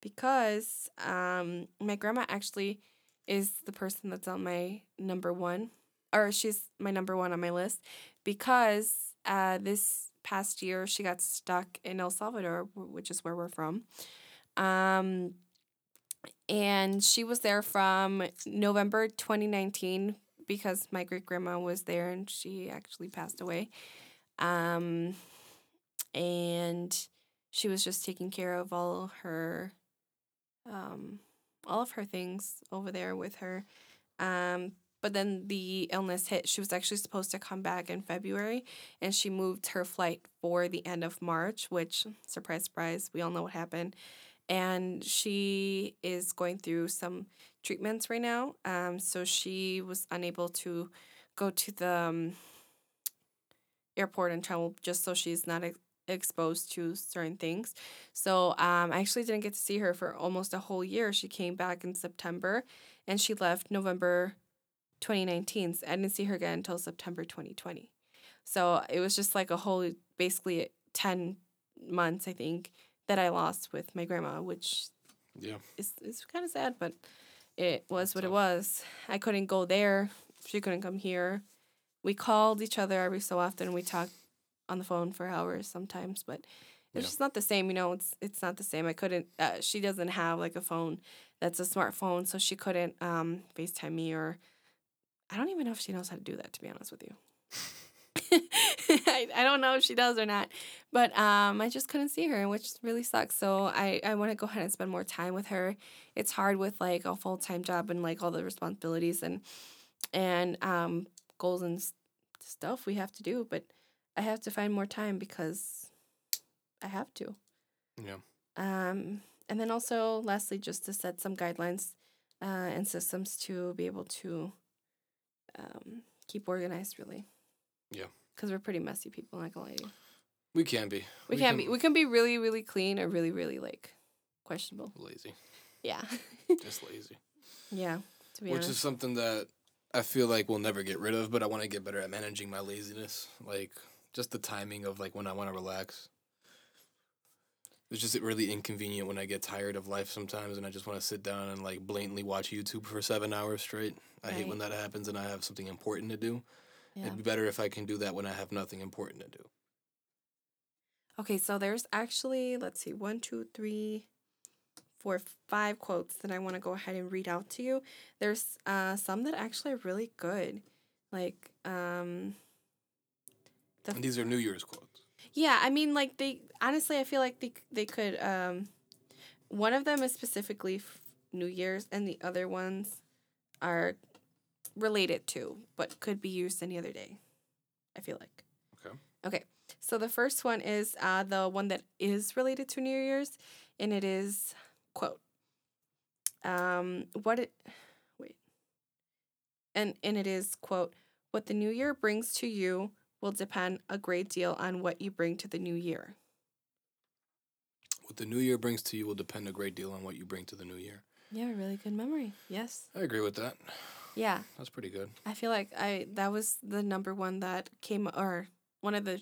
because um, my grandma actually is the person that's on my number one, or she's my number one on my list, because uh, this past year she got stuck in El Salvador, which is where we're from. Um, and she was there from November 2019 because my great grandma was there and she actually passed away. Um, and she was just taking care of all her, um, all of her things over there with her. Um, but then the illness hit. She was actually supposed to come back in February, and she moved her flight for the end of March, which, surprise, surprise, we all know what happened. And she is going through some treatments right now. Um, so she was unable to go to the um, airport and travel just so she's not ex- exposed to certain things. So um, I actually didn't get to see her for almost a whole year. She came back in September and she left November 2019. So I didn't see her again until September 2020. So it was just like a whole, basically 10 months, I think, that I lost with my grandma, which Yeah. is, is kind of sad, but it was what it was. I couldn't go there. She couldn't come here. We called each other every so often. We talked on the phone for hours sometimes, but it's Yeah. just not the same. You know, it's it's not the same. I couldn't. Uh, she doesn't have like a phone that's a smartphone, so she couldn't um, Facetime me or I don't even know if she knows how to do that. To be honest with you. I, I don't know if she does or not, but um, I just couldn't see her, which really sucks. So I, I want to go ahead and spend more time with her. It's hard with like a full time job and like all the responsibilities and and um, goals and stuff we have to do, but I have to find more time because I have to. Yeah. Um, and then also, lastly, just to set some guidelines uh, and systems to be able to um, keep organized, really. Yeah. Because we're pretty messy people, not gonna lie to you. We can be. We, can, be. We can be really, really clean or really, really like questionable. lazy. Yeah. Just lazy. yeah. To be Which honest. is something that I feel like we'll never get rid of, but I want to get better at managing my laziness. Like just the timing of like when I want to relax. It's just really inconvenient when I get tired of life sometimes and I just want to sit down and like blatantly watch YouTube for seven hours straight. I hate when that happens and I have something important to do. Yeah. It'd be better if I can do that when I have nothing important to do. Okay, so there's actually, let's see, one, two, three, four, five quotes that I want to go ahead and read out to you. There's uh, some that actually are really good. Like, um, The- And these are New Year's quotes. yeah, I mean, like, they, honestly, I feel like they, they could, um, one of them is specifically f- New Year's, and the other ones are related to, but could be used any other day. I feel like. Okay. Okay. So the first one is uh, the one that is related to New Year's, and it is quote. Um, what it wait. And and it is quote. What the new year brings to you will depend a great deal on what you bring to the new year. What the new year brings to you will depend a great deal on what you bring to the new year. Yeah, really good memory. Yes. I agree with that. Yeah. That's pretty good. I feel like I that was the number one that came or one of the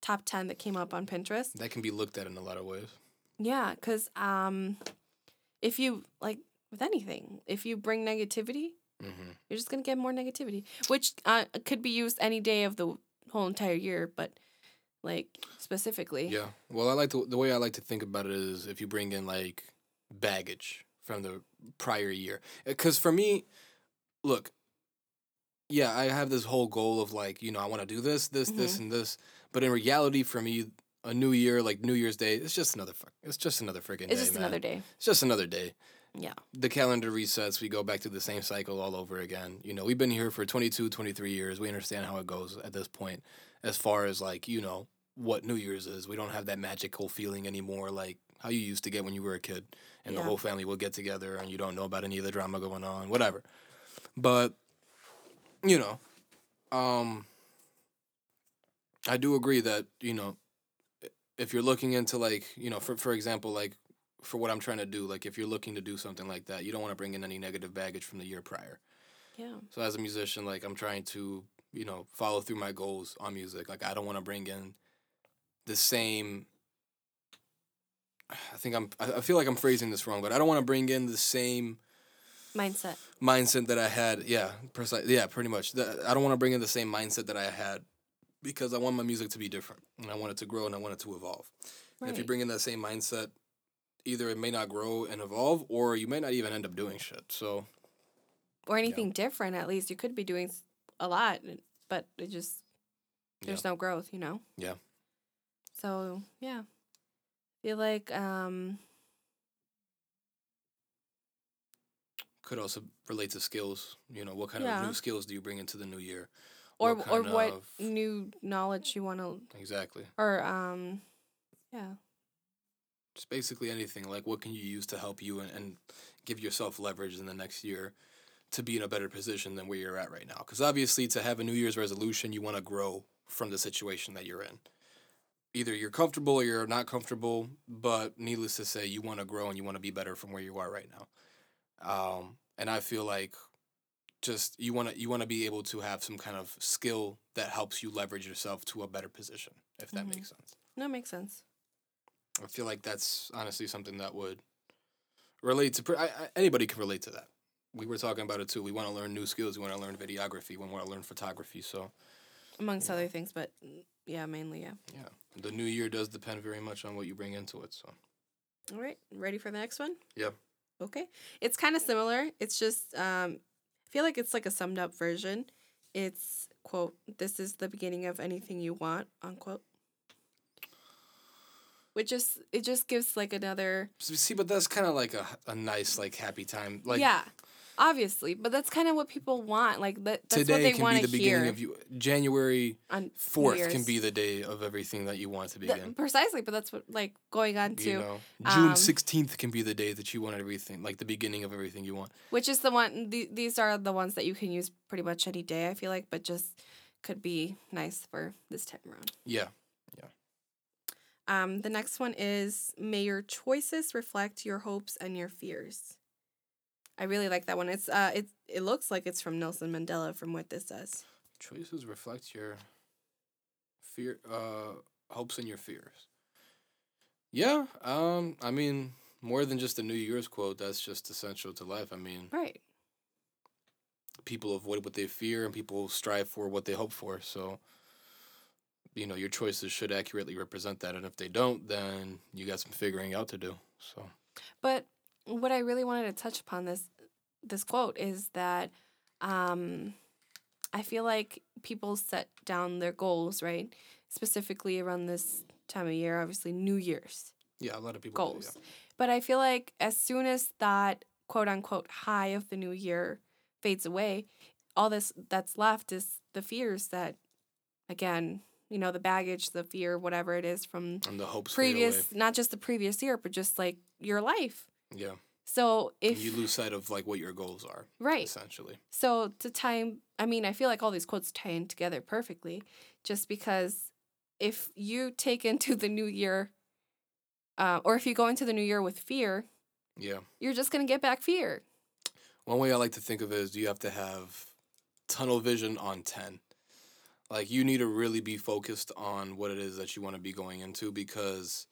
top 10 that came up on Pinterest. That can be looked at in a lot of ways. Yeah, cuz um if you like with anything, if you bring negativity, hmm you're just going to get more negativity, which uh, could be used any day of the whole entire year, but like specifically. Yeah. Well, I like to, the way I like to think about it is if you bring in like baggage from the prior year. Because for me, look, yeah, I have this whole goal of like, you know, I want to do this, this, this, mm-hmm. and this. But in reality, for me, a new year, like New Year's Day, it's just another fuck. It's just another freaking day. It's just man. another day. It's just another day. Yeah. The calendar resets. We go back to the same cycle all over again. You know, we've been here for 22, 23 years. We understand how it goes at this point as far as like, you know, what New Year's is. We don't have that magical feeling anymore like how you used to get when you were a kid and the whole family will get together and you don't know about any of the drama going on, whatever. But you know, um I do agree that, you know, if you're looking into like, you know, for for example, like for what I'm trying to do, like if you're looking to do something like that, you don't want to bring in any negative baggage from the year prior. Yeah. So as a musician, like I'm trying to, you know, follow through my goals on music. Like I don't want to bring in the same. I think I'm. I I feel like I'm phrasing this wrong, but I don't want to bring in the same Mindset. mindset that I had. Yeah, precise. Yeah, pretty much. The, I don't want to bring in the same mindset that I had because I want my music to be different and I want it to grow and I want it to evolve. And if you bring in that same mindset, either it may not grow and evolve, or you may not even end up doing shit. So or anything different at least you could be doing a lot but it just there's no growth you know Yeah. so yeah feel like um could also relate to skills. You know, what kind Yeah. of new skills do you bring into the new year? or What or what of- new knowledge you want to Exactly. or um yeah Just basically anything. Like, what can you use to help you and, and give yourself leverage in the next year to be in a better position than where you're at right now? Because obviously, to have a New Year's resolution, you want to grow from the situation that you're in. Either you're comfortable or you're not comfortable, but needless to say, you want to grow and you want to be better from where you are right now. Um, and I feel like just you want to you want to be able to have some kind of skill that helps you leverage yourself to a better position, if that Mhm. makes sense. no makes sense I feel like that's honestly something that would relate to. I, I, anybody can relate to that. We were talking about it too. We want to learn new skills. We want to learn videography. We want to learn photography. So amongst other things but yeah mainly yeah yeah, the new year does depend very much on what you bring into it. So all right ready for the next one Yep. Okay. It's kind of similar. It's just um i feel like it's like a summed up version. It's quote this is the beginning of anything you want unquote. Which is it just gives like another see, but that's kind of like a, a nice like happy time. Like yeah obviously but that's kind of what people want like that that's what today they can want be to the beginning hear of you. January fourth can be the day of everything that you want to begin. precisely but that's what like going on to you know, June um, sixteenth can be the day that you want everything, like the beginning of everything you want. which is the one the, these are the ones that you can use pretty much any day i feel like but just could be nice for this time around Yeah. um the next one is may your choices reflect your hopes and your fears i really like that one it's uh it, it looks like it's from nelson mandela from what this says Choices reflect your fear, uh, hopes and your fears. Yeah. Um. I mean, more than just a New Year's quote. That's just essential to life. I mean, Right. people avoid what they fear, and people strive for what they hope for. So, you know, your choices should accurately represent that. And if they don't, then you got some figuring out to do. So. But what I really wanted to touch upon this this quote is that um, I feel like people set down their goals, right? Specifically around this time of year, obviously New Year's Yeah, a lot of people do, goals. But I feel like as soon as that quote unquote high of the new year fades away, all this that's left is the fears that again, you know, the baggage, the fear, whatever it is from yeah. and the hopes previous not just the previous year, but just like your life. Yeah, So if you lose sight of like what your goals are, right. essentially. So to time I mean, I feel like all these quotes tie in together perfectly just because if you take into the new year uh, or if you go into the new year with fear, Yeah. you're just gonna get back fear. One way I like to think of it is you have to have tunnel vision on 10. Like you need to really be focused on what it is that you want to be going into because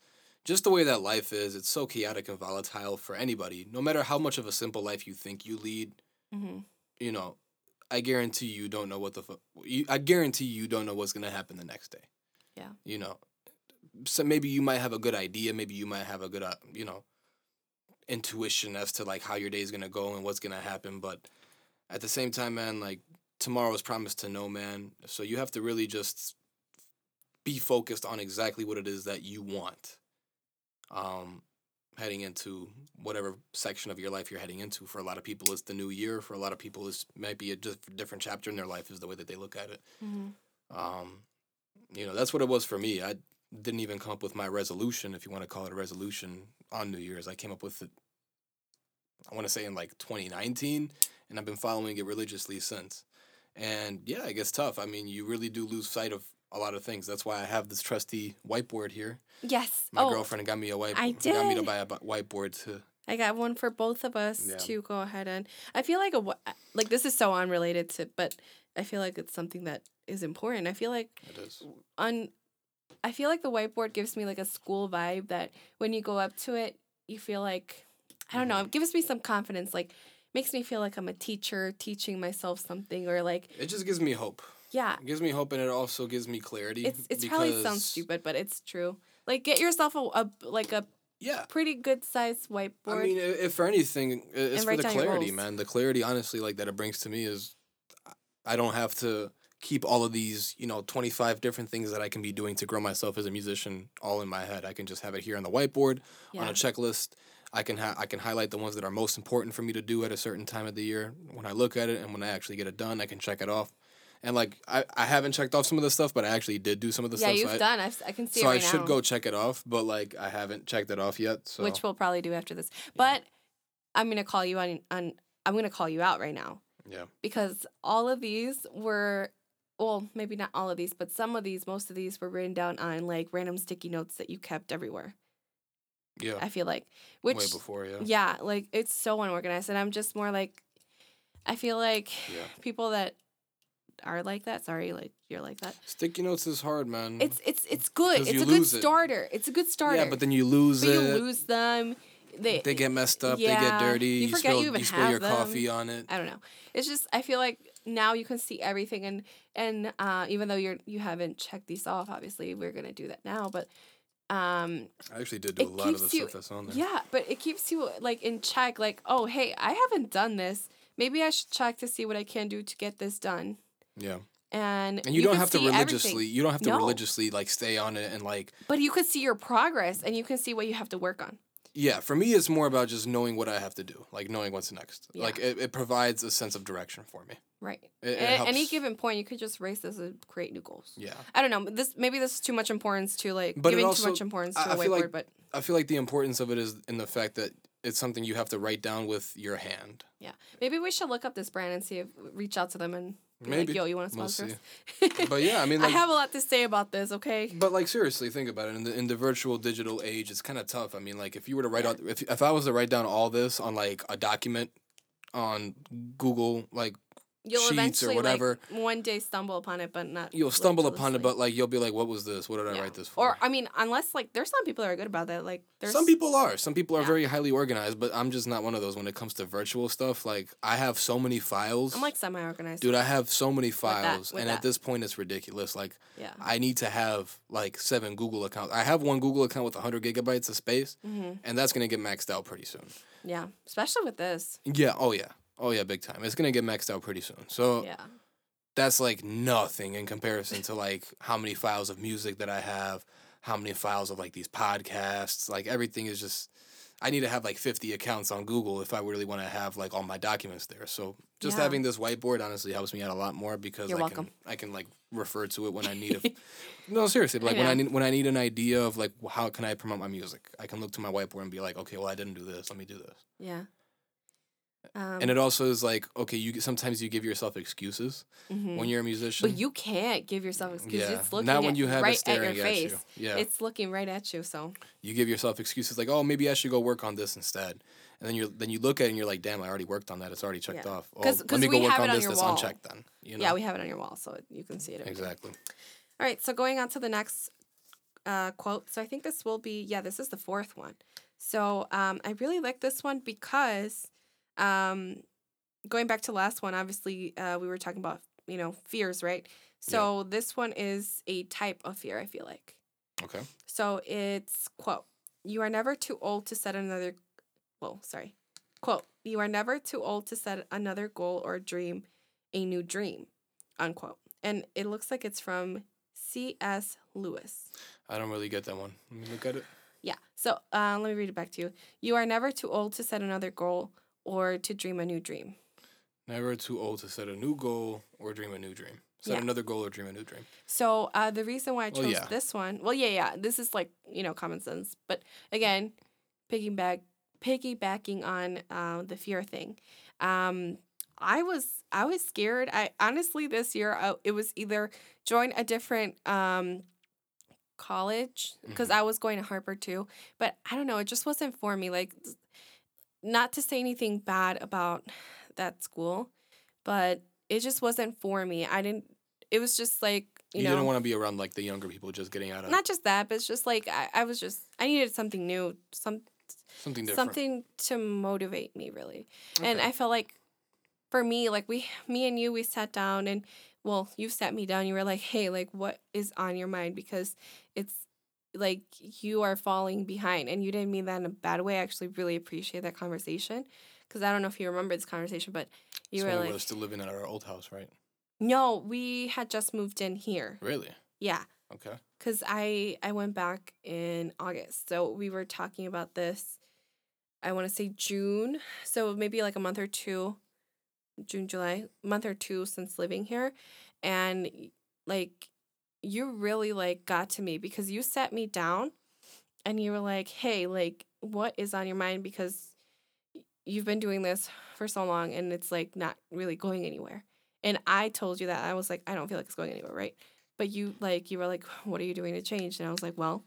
just the way that life is, it's so chaotic and volatile for anybody. No matter how much of a simple life you think you lead, Mm-hmm. you know, I guarantee you don't know what the fu- you, I guarantee you don't know what's going to happen the next day. Yeah. You know. So maybe you might have a good idea, maybe you might have a good uh, you know, intuition as to like how your day is going to go and what's going to happen, but at the same time, man, like tomorrow is promised to no man. So you have to really just be focused on exactly what it is that you want. Um heading into whatever section of your life you're heading into. For a lot of people, it's the new year. For a lot of people, it's might be a just different chapter in their life. Is the way that they look at it. Mm-hmm. Um, you know, that's what it was for me. I didn't even come up with my resolution, if you want to call it a resolution, on New Year's. I came up with it. I want to say in like 2019, and I've been following it religiously since. And yeah, it gets tough. I mean, you really do lose sight of a lot of things. That's why I have this trusty whiteboard here. Yes. My oh, girlfriend got me a white. I did. Got me to buy a whiteboard to I got one for both of us Yeah. to go ahead and. I feel like a like this is so unrelated to, but I feel like it's something that is important. I feel like It is. on, I feel like the whiteboard gives me like a school vibe that when you go up to it, you feel like, I don't know, Mm-hmm. it gives me some confidence. Like makes me feel like I'm a teacher teaching myself something or like It just gives me hope. Yeah. It gives me hope, and it also gives me clarity. It's it's probably sounds stupid, but it's true. Like get yourself a, a like a Yeah. pretty good sized whiteboard. I mean, if for anything, it's for the clarity, man. The clarity, honestly, like that it brings to me is, I don't have to keep all of these, you know, twenty five different things that I can be doing to grow myself as a musician all in my head. I can just have it here on the whiteboard on a checklist. I can ha- I can highlight the ones that are most important for me to do at a certain time of the year. When I look at it and when I actually get it done, I can check it off. And like I, I haven't checked off some of the stuff, but I actually did do some of the yeah, stuff. you've so I, done. I've, I can see so it I should now, go check it off, but like I haven't checked it off yet. So which we'll probably do after this. But I'm gonna call you on on. I'm gonna call you out right now yeah, because all of these were, well, maybe not all of these, but some of these, most of these were written down on like random sticky notes that you kept everywhere. yeah, I feel like, which way before, yeah, yeah, like it's so unorganized, and I'm just more like, I feel like yeah. people that are like that. Sorry, like you're like that. Sticky notes is hard, man. It's it's it's good. It's a good lose it. starter. It's a good starter. yeah, but then you lose But it. you lose them. They they get messed up. they get dirty. you You, forget spill, you even spill have your them. coffee on it. I don't know. It's just I feel like now you can see everything and and uh, even though you're you haven't checked these off, obviously we're gonna do that now. But um I actually did do a lot of the you- stuff that's on there. yeah, but it keeps you like in check. Like oh hey, I haven't done this. Maybe I should check to see what I can do to get this done. Yeah. And And you, don't have to see everything. religiously. You don't have to No. religiously like stay on it and like. But you could see your progress and you can see what you have to work on. Yeah, for me, it's more about just knowing what I have to do, like knowing what's next. Yeah. Like it, it provides a sense of direction for me. Right. It, it At any given point, you could just race this and create new goals. Yeah, I don't know. This maybe this is too much importance to like But giving also- too much importance to I- a whiteboard. like- but I feel like the importance of it is in the fact that it's something you have to write down with your hand. yeah, maybe we should look up this brand and see if reach out to them and Maybe. like, "Yo, you want to We'll sponsor see. us?" But yeah, I mean, I have a lot to say about this. Okay. But like seriously, think about it. In the in the virtual digital age, it's kind of tough. I mean, like if you were to write out if if I was to write down all this on like a document on Google, like You'll sheets or eventually whatever. like one day stumble upon it, but not. You'll stumble upon it, but like you'll be like, "What was this? What did I Yeah. write this for?" Or I mean, unless like there's some people that are good about that. Like there's Some people are. Some people are Yeah. very highly organized, but I'm just not one of those when it comes to virtual stuff. Like I have so many files. I'm like semi organized. Dude, I have so many files, with and at this point, it's ridiculous. Like, Yeah. I need to have like seven Google accounts. I have one Google account with 100 gigabytes of space, hmm and that's gonna get maxed out pretty soon. Yeah. Especially with this. Yeah. Oh yeah. Oh yeah. Big time. It's gonna get maxed out pretty soon. So Yeah. that's like nothing in comparison to like how many files of music that I have, how many files of like these podcasts. Like everything is just. I need to have like 50 accounts on Google if I really want to have like all my documents there. So just Yeah. having this whiteboard honestly helps me out a lot more because You're I welcome. can I can like refer to it when I need a No, seriously, but, like I when I need when I need an idea of like how can I promote my music? I can look to my whiteboard and be like, "Okay, well I didn't do this. Let me do this." Yeah. Um, and it also is like, okay, you sometimes you give yourself excuses mhm. when you're a musician. But you can't give yourself excuses. yeah. It's looking Not when at- you have right it staring at your at face. you. Yeah. It's looking right at you. So you give yourself excuses like, "Oh, maybe I should go work on this instead." And then you then you look at it and you're like, "Damn, I already worked on that. It's already checked Yeah. off. Oh, 'Cause- let me go work on on this that's wall. unchecked then." You know? yeah, we have it on your wall, so you can see it. exactly. All right, so going on to the next uh, quote. So I think this will be yeah, this is the fourth one. So um, I really like this one because um, going back to last one, obviously uh, we were talking about you know fears, right? So this one is a type of fear. I feel like. Okay. So it's quote, you are never too old to set another well, sorry. Quote, you are never too old to set another goal or dream a new dream. Unquote. And it looks like it's from C.S. Lewis. I don't really get that one. Let me look at it. Yeah. So uh, let me read it back to you. You are never too old to set another goal or to dream a new dream. Never too old to set a new goal or dream a new dream. Set Yeah. another goal or dream a new dream. So uh, the reason why I Well, chose yeah. this one, well, yeah, yeah, this is like you know common sense, but again, piggyback piggybacking on uh, the fear thing. Um, I was I was scared. I honestly this year I, it was either join a different um, college because Mhm. I was going to Harper too, but I don't know. It just wasn't for me. Like, not to say anything bad about that school, but it just wasn't for me. I didn't. It was just like you, You, know didn't want to be around like the younger people just getting out of not just that, but it's just like I, I was just I needed something new, some something different. something to motivate me really. And I felt like for me, like we me and you we sat down and well, you sat me down, you were like, Hey, like what is on your mind? Because it's like you are falling behind and you didn't mean that in a bad way. I actually really appreciate that conversation. Cause I don't know if you remember this conversation, but you That's were like were still living at our old house, right? No, we had just moved in here. Really? Yeah. Okay. because I I went back in August, so we were talking about this. I want to say June, so maybe like a month or two, June July, month or two since living here, and like you really like got to me because you sat me down, and you were like, "Hey, like what is on your mind?" Because you've been doing this for so long, and it's like not really going anywhere. And I told you that I was like, I don't feel like it's going anywhere, right? But you like you were like, what are you doing to change? And I was like, well,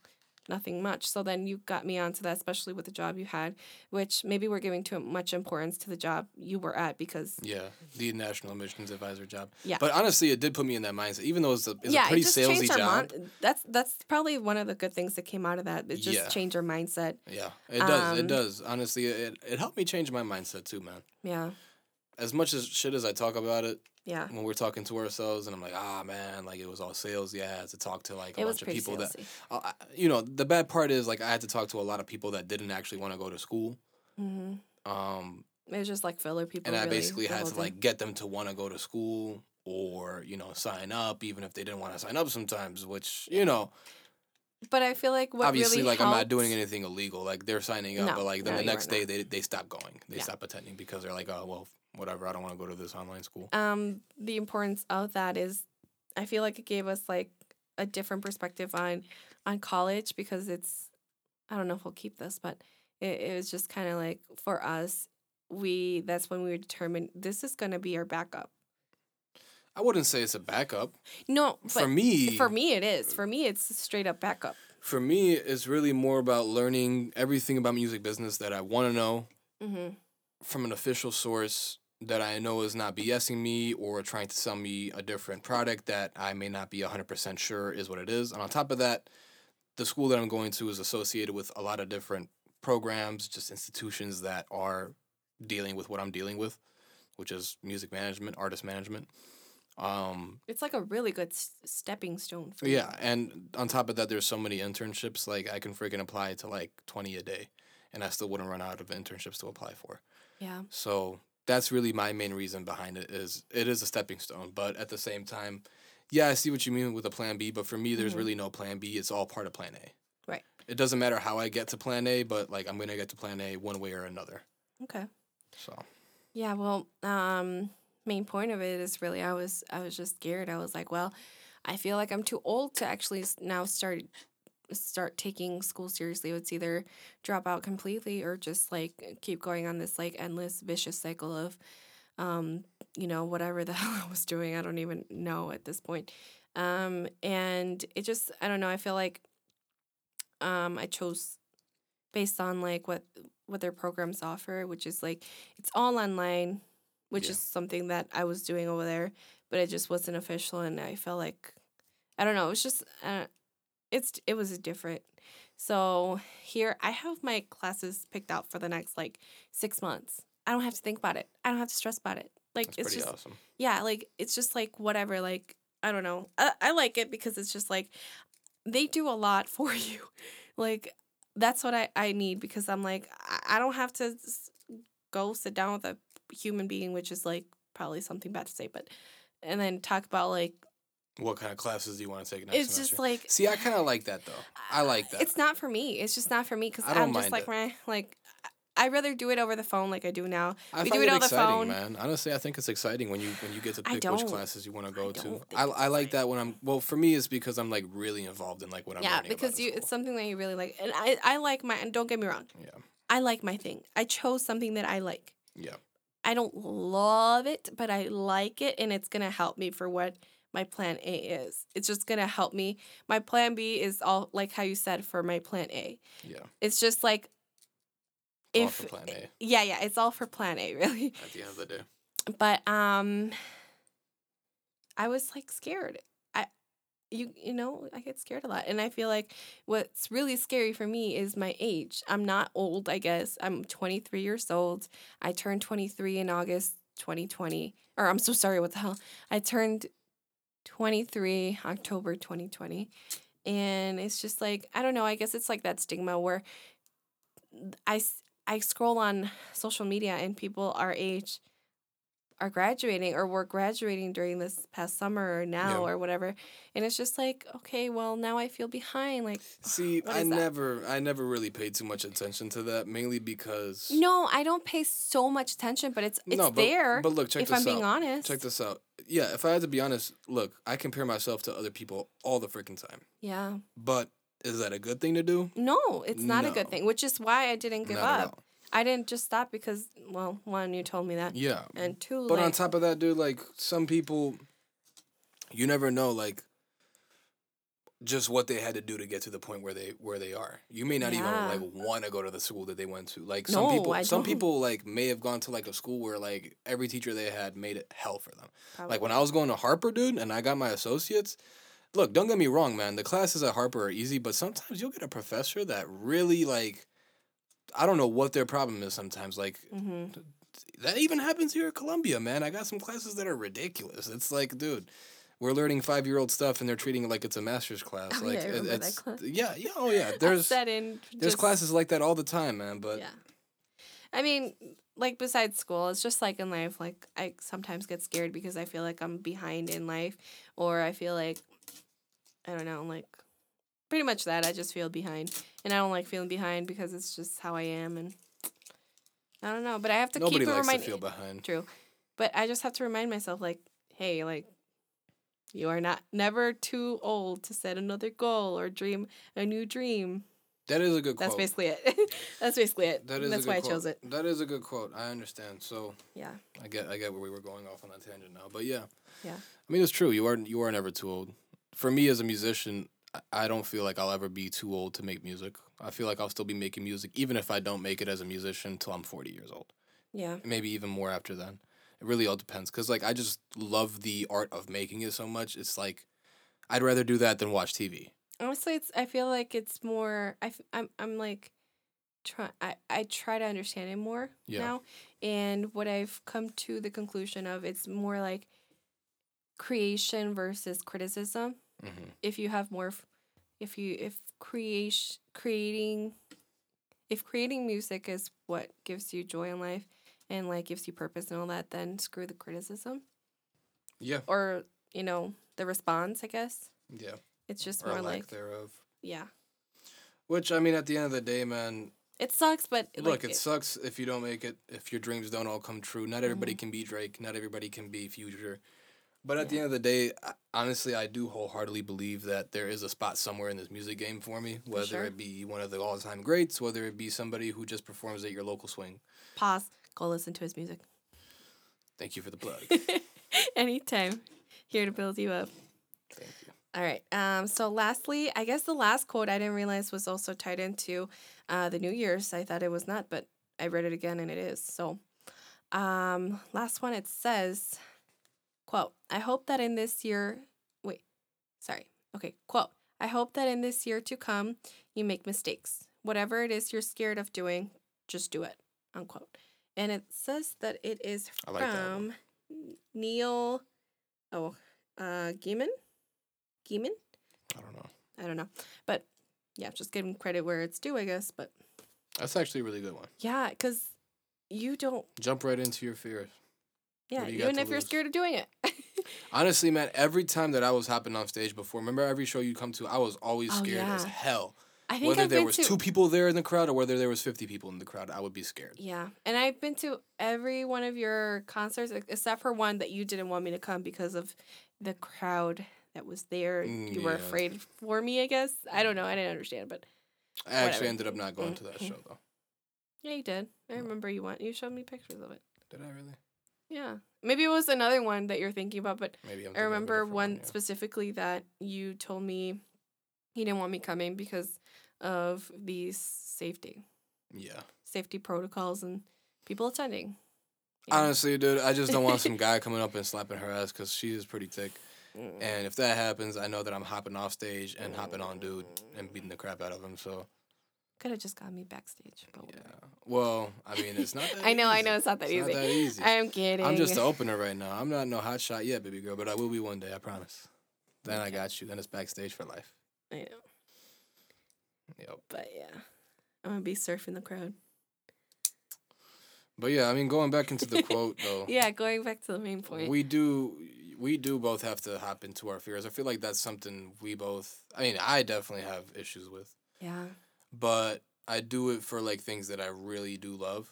nothing much. So then you got me onto that, especially with the job you had, which maybe we're giving too much importance to the job you were at because Yeah, the national admissions advisor job. Yeah. But honestly, it did put me in that mindset, even though it's a, it's yeah, a pretty it just salesy job. mon- That's that's probably one of the good things that came out of that. It just Yeah. changed our mindset. Yeah, it does. Um, it does. Honestly, it it helped me change my mindset too, man. Yeah, As much as shit as I talk about it, yeah. when we're talking to ourselves, and I'm like, ah, man, like it was all sales. Yeah, I had to talk to like a It bunch of people that, uh, you know, the bad part is like I had to talk to a lot of people that didn't actually want to go to school. Mm-hmm. Um, It was just like filler people. and I basically had to like get them to want to go to school or you know sign up even if they didn't want to sign up sometimes which you know But I feel like what obviously really like i'm not doing anything illegal like they're signing up No, but like then no, the next day not. they, they stop going they Yeah. stop attending because they're like oh well whatever i don't want to go to this online school. Um the importance of that is i feel like it gave us like a different perspective on on college because it's i don't know if we'll keep this but it, it was just kind of like for us we that's when we were determined this is going to be our backup. I wouldn't say it's a backup. No but for me for me it is. For me it's straight up backup. For me it's really more about learning everything about music business that i want to know mm-hmm. from an official source that I know is not BSing me or trying to sell me a different product that I may not be 100% sure is what it is. And on top of that, the school that I'm going to is associated with a lot of different programs, just institutions that are dealing with what I'm dealing with, which is music management, artist management. Um, It's like a really good s- stepping stone for yeah, you. and on top of that, there's so many internships. Like I can freaking apply to like 20 a day, and I still wouldn't run out of internships to apply for. Yeah. So that's really my main reason behind it is it is a stepping stone, but at the same time, yeah, I see what you mean with a plan B, but for me there's Mhm. really no plan B. It's all part of plan A. Right. It doesn't matter how I get to plan A, but like I'm to get to plan A one way or another. Okay. So, Yeah, well, um main point of it is really I was I was just scared. I was like, well, I feel like I'm too old to actually now start start taking school seriously. It's either drop out completely or just like keep going on this like endless vicious cycle of um you know whatever the hell I was doing. I don't even know at this point. Um and it just I don't know, I feel like um I chose based on like what what their programs offer, which is like it's all online, which Yeah. is something that I was doing over there, but it just wasn't official, and I felt like I don't know, it was just uh, it's it was different. So here I have my classes picked out for the next like six months. I don't have to think about it. I don't have to stress about it. Like that's it's pretty just awesome. yeah, like it's just like whatever. Like I don't know. I, I like it because it's just like they do a lot for you. Like that's what I I need because I'm like I, I don't have to go sit down with a human being, which is like probably something bad to say, but and then talk about like What kind of classes do you want to take next it's semester? just like See, I kind of like that though. I like that. It's not for me. It's just not for me because I I'm just like meh, like i'd rather do it over the phone like I do now. I we find do it it on the exciting, phone. man. Honestly, I think it's exciting when you when you get to pick which classes you want to go don't to. I, I like that when I'm well. For me, it's because I'm like really involved in like what I'm yeah, because you it's something that you really like, and I I like my and don't get me wrong, yeah I like my thing. I chose something that I like. yeah I don't love it, but I like it, and it's gonna help me for what my plan A is. It's just gonna help me. My plan B is all like how you said for my plan A. yeah. It's just like if for plan A yeah yeah it's all for plan A really. at the end of the day. but um i was like scared i you you know i get scared a lot and i feel like what's really scary for me is my age i'm not old i guess i'm 23 years old i turned 23 in august 2020 or i'm so sorry what the hell i turned 23 october 2020 and it's just like i don't know i guess it's like that stigma where I, I scroll on social media and people our age are graduating or were graduating during this past summer or now Yeah. or whatever and it's just like okay well now i feel behind like See, I that? never, I never really paid too much attention to that, mainly because no i don't pay so much attention but it's it's No, but, there But look, check if this i'm being honest Check this out. Yeah, if I had to be honest, look, I compare myself to other people all the freaking time. yeah But is that a good thing to do? no it's not a good thing which is why i didn't give Not up. I didn't just stop because well one you told me that Yeah, and two But like, on top of that, dude, like some people, you never know, like just what they had to do to get to the point where they where they are. You may not Yeah. even like want to go to the school that they went to. Like some No, people, I some don't. people like may have gone to like a school where like every teacher they had made it hell for them. probably. Like when I was going to Harper, dude, and I got my associates. Look, don't get me wrong, man. The classes at Harper are easy, but sometimes you'll get a professor that really like. I don't know what their problem is. Sometimes, like hmm that even happens here at Columbia, man. I got some classes that are ridiculous. It's like, dude, we're learning five year old stuff and they're treating it like it's a master's class. Oh, like yeah, I it- it's class. yeah, yeah, oh yeah. There's set in there's just- classes like that all the time, man. But yeah i mean like besides school it's just like in life like i sometimes get scared because i feel like i'm behind in life or i feel like i don't know like pretty much that i just feel behind and i don't like feeling behind because it's just how i am and i don't know but i have to nobody keep likes remind to feel behind. true but i just have to remind myself like hey like you are not never too old to set another goal or dream a new dream That is a good that's quote. basically it that's basically it That is that's a good why i chose it That is a good quote. I understand. So yeah I get I get where we were going off on that tangent now. But yeah. Yeah. I mean it's true. You are you are never too old. For me as a musician, I- don't feel like I'll ever be too old to make music. I feel like I'll still be making music even if I don't make it as a musician till I'm 40 years old. yeah maybe even more after then. It really all depends because like I just love the art of making it so much. It's like I'd rather do that than watch TV. Honestly, it's I feel like it's more I f- I'm I'm like try I I try to understand it more Yeah. now and what I've come to the conclusion of it's more like creation versus criticism. Mm-hmm. If you have more f- if you if creation creating if creating music is what gives you joy in life and like gives you purpose and all that then screw the criticism Yeah. or you know the response I guess. Yeah. It's just Or more like thereof. yeah. Which I mean, at the end of the day, man, It sucks, but Look, like, it sucks if you don't make it, if your dreams don't all come true. Not everybody Mm-hmm. can be Drake, not everybody can be Future. But at the end of the day, honestly, I do wholeheartedly believe that there is a spot somewhere in this music game for me, whether sure. it be one of the all time greats, whether it be somebody who just performs at your local swing. pause. Go listen to his music. Thank you for the plug. Anytime. Here to build you up. Thank you. All right. Um. So, lastly, I guess the last quote I didn't realize was also tied into uh, the New Year's. I thought it was not, but I read it again and it is. So, um, last one it says, "quote I hope that in this year, wait, sorry, okay, quote I hope that in this year to come you make mistakes. Whatever it is you're scared of doing, just do it." Unquote. And it says that it is I like from Neil. Oh, uh, Gaiman. Gaiman. I don't know. I don't know. But yeah, just give him credit where it's due, I guess. But That's actually a really good one. yeah, because you don't, Jump right into your fears. Yeah, you even if you're scared of doing it. Honestly, man, every time that I was hopping on stage before, remember every show you come to, I was always Oh, scared as hell. I think Whether I've there was to, two people there in the crowd or whether there was 50 people in the crowd, I would be scared. Yeah, and I've been to every one of your concerts except for one that you didn't want me to come because of the crowd that was there. Mm, you were yeah. afraid for me, I guess. I don't know. I didn't understand, but I actually ended up not going to that show though. yeah, you did. I remember you went. You showed me pictures of it. Did I really? Yeah, maybe it was another one that you're thinking about, but Maybe. I thinking of a remember different one yeah. specifically that you told me you didn't want me coming because of these safety Yeah. safety protocols and people attending. Yeah. Honestly, dude, I just don't want some guy coming up and slapping her ass because she is pretty thick. Mm. And if that happens, I know that I'm hopping off stage and hopping on dude and beating the crap out of him. So Could have just got me backstage, but yeah. Well, I mean, it's not. That I know, I know, it's not that It's easy. Not that easy. I'm kidding. I'm just the opener right now. I'm not no hot shot yet, baby girl, but I will be one day. I promise. Then I got you. Then it's backstage for life. I know, Yep. but yeah, I'm gonna be surfing the crowd. But yeah, I mean, going back into the quote though. Yeah, going back to the main point. We do we do both have to hop into our fears. I feel like that's something we both I mean, I definitely have issues with. yeah, But I do it for like things that I really do love.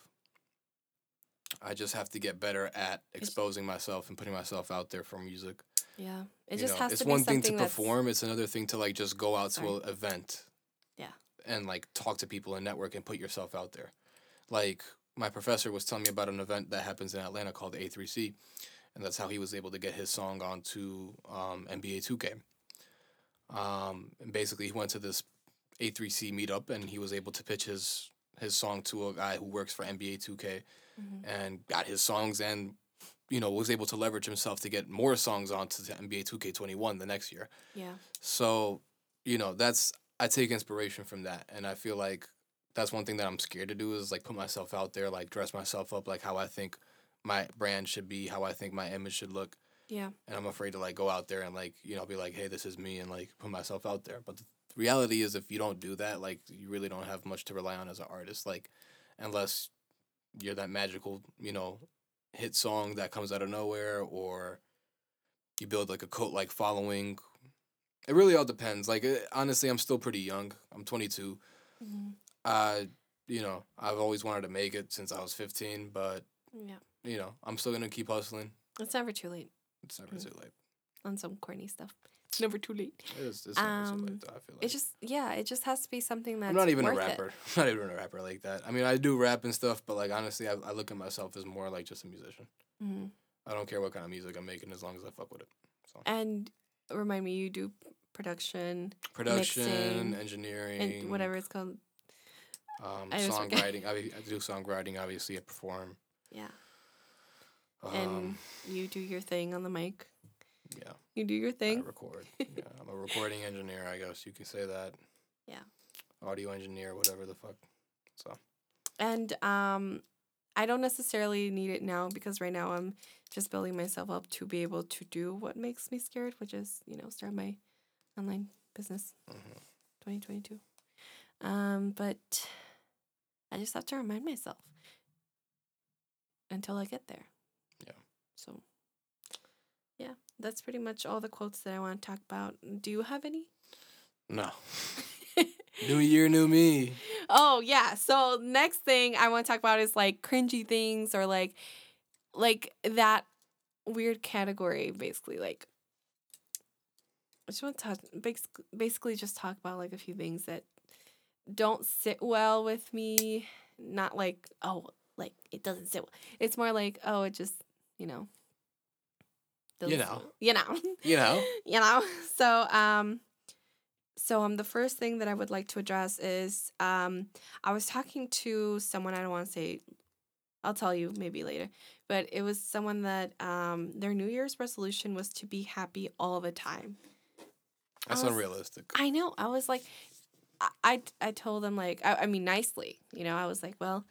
I just have to get better at exposing myself and putting myself out there for music. yeah. It You just know, has it's to be one thing to that's- perform, it's another thing to like just go out to an event. Yeah. And like talk to people and network and put yourself out there. Like my professor was telling me about an event that happens in Atlanta called A3C, and that's how he was able to get his song onto um, NBA 2K. Um, and basically, he went to this A3C meetup and he was able to pitch his his song to a guy who works for NBA 2K Mhm. and got his songs and you know was able to leverage himself to get more songs onto the NBA 2K21 the next year. Yeah, So, you know, that's I take inspiration from that and I feel like that's one thing that I'm scared to do is like put myself out there, like dress myself up like how I think my brand should be, how I think my image should look. yeah, And I'm afraid to like go out there and like, you know, be like, "Hey, this is me" and like put myself out there. But the reality is if you don't do that, like you really don't have much to rely on as an artist like unless you're that magical, you know, hit song that comes out of nowhere or you build like a cult like following. It really all depends. Like eh, honestly, I'm still pretty young. I'm 22. Mhm. Uh, you know, I've always wanted to make it since I was 15, but yeah. you know, I'm still gonna keep hustling. It's never too late It's never Mm. too late. on some corny stuff. It's never too late. It's too Um, late. Though, I feel like It just yeah, it just has to be something that's I'm not even a it. rapper. I'm not even a rapper like that. I mean, I do rap and stuff, but like honestly, I, I look at myself as more like just a musician. Mhm. I don't care what kind of music I'm making as long as I fuck with it. And remind me, you do production Production, Mixing, engineering, and whatever it's called. Um, I songwriting. I, I do songwriting. Obviously, I perform. Yeah. and Um, you do your thing on the mic. Yeah, You do your thing. I record. yeah, I'm a recording engineer. I guess you could say that. Yeah. Audio engineer, whatever the fuck. So And um I don't necessarily need it now because right now I'm just building myself up to be able to do what makes me scared, which is, you know, start my online business mhm. 2022. Um but I just have to remind myself until I get there. Yeah. So that's pretty much all the quotes that I want to talk about. Do you have any? no. new year, new me. Oh yeah. So next thing I want to talk about is like cringy things or like like that weird category basically like I just want to talk basically, basically just talk about like a few things that don't sit well with me. Not like oh like it doesn't sit well. It's more like oh it just you know You know. you know. You know. you know? So um so um the first thing that i would like to address is um i was talking to someone i don't want to say i'll tell you maybe later but it was someone that um their new year's resolution was to be happy all the time. That's was- unrealistic. i know. I was like i i, I told them like I, I mean nicely you know? I was like well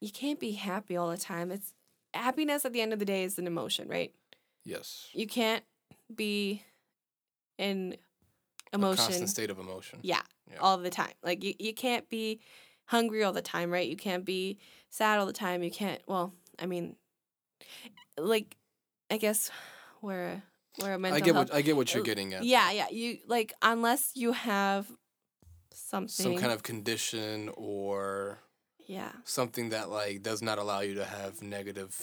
you can't be happy all the time. It's happiness at the end of the day is an emotion right Yes. you can't be in A emotion constant state of emotion. yeah, Yeah. all the time like you, you can't be hungry all the time right you can't be sad all the time you can't well i mean like i guess we're we're a mental I get health what I get what you're uh, getting at. yeah yeah you like unless you have something Some kind of condition or yeah something that like does not allow you to have negative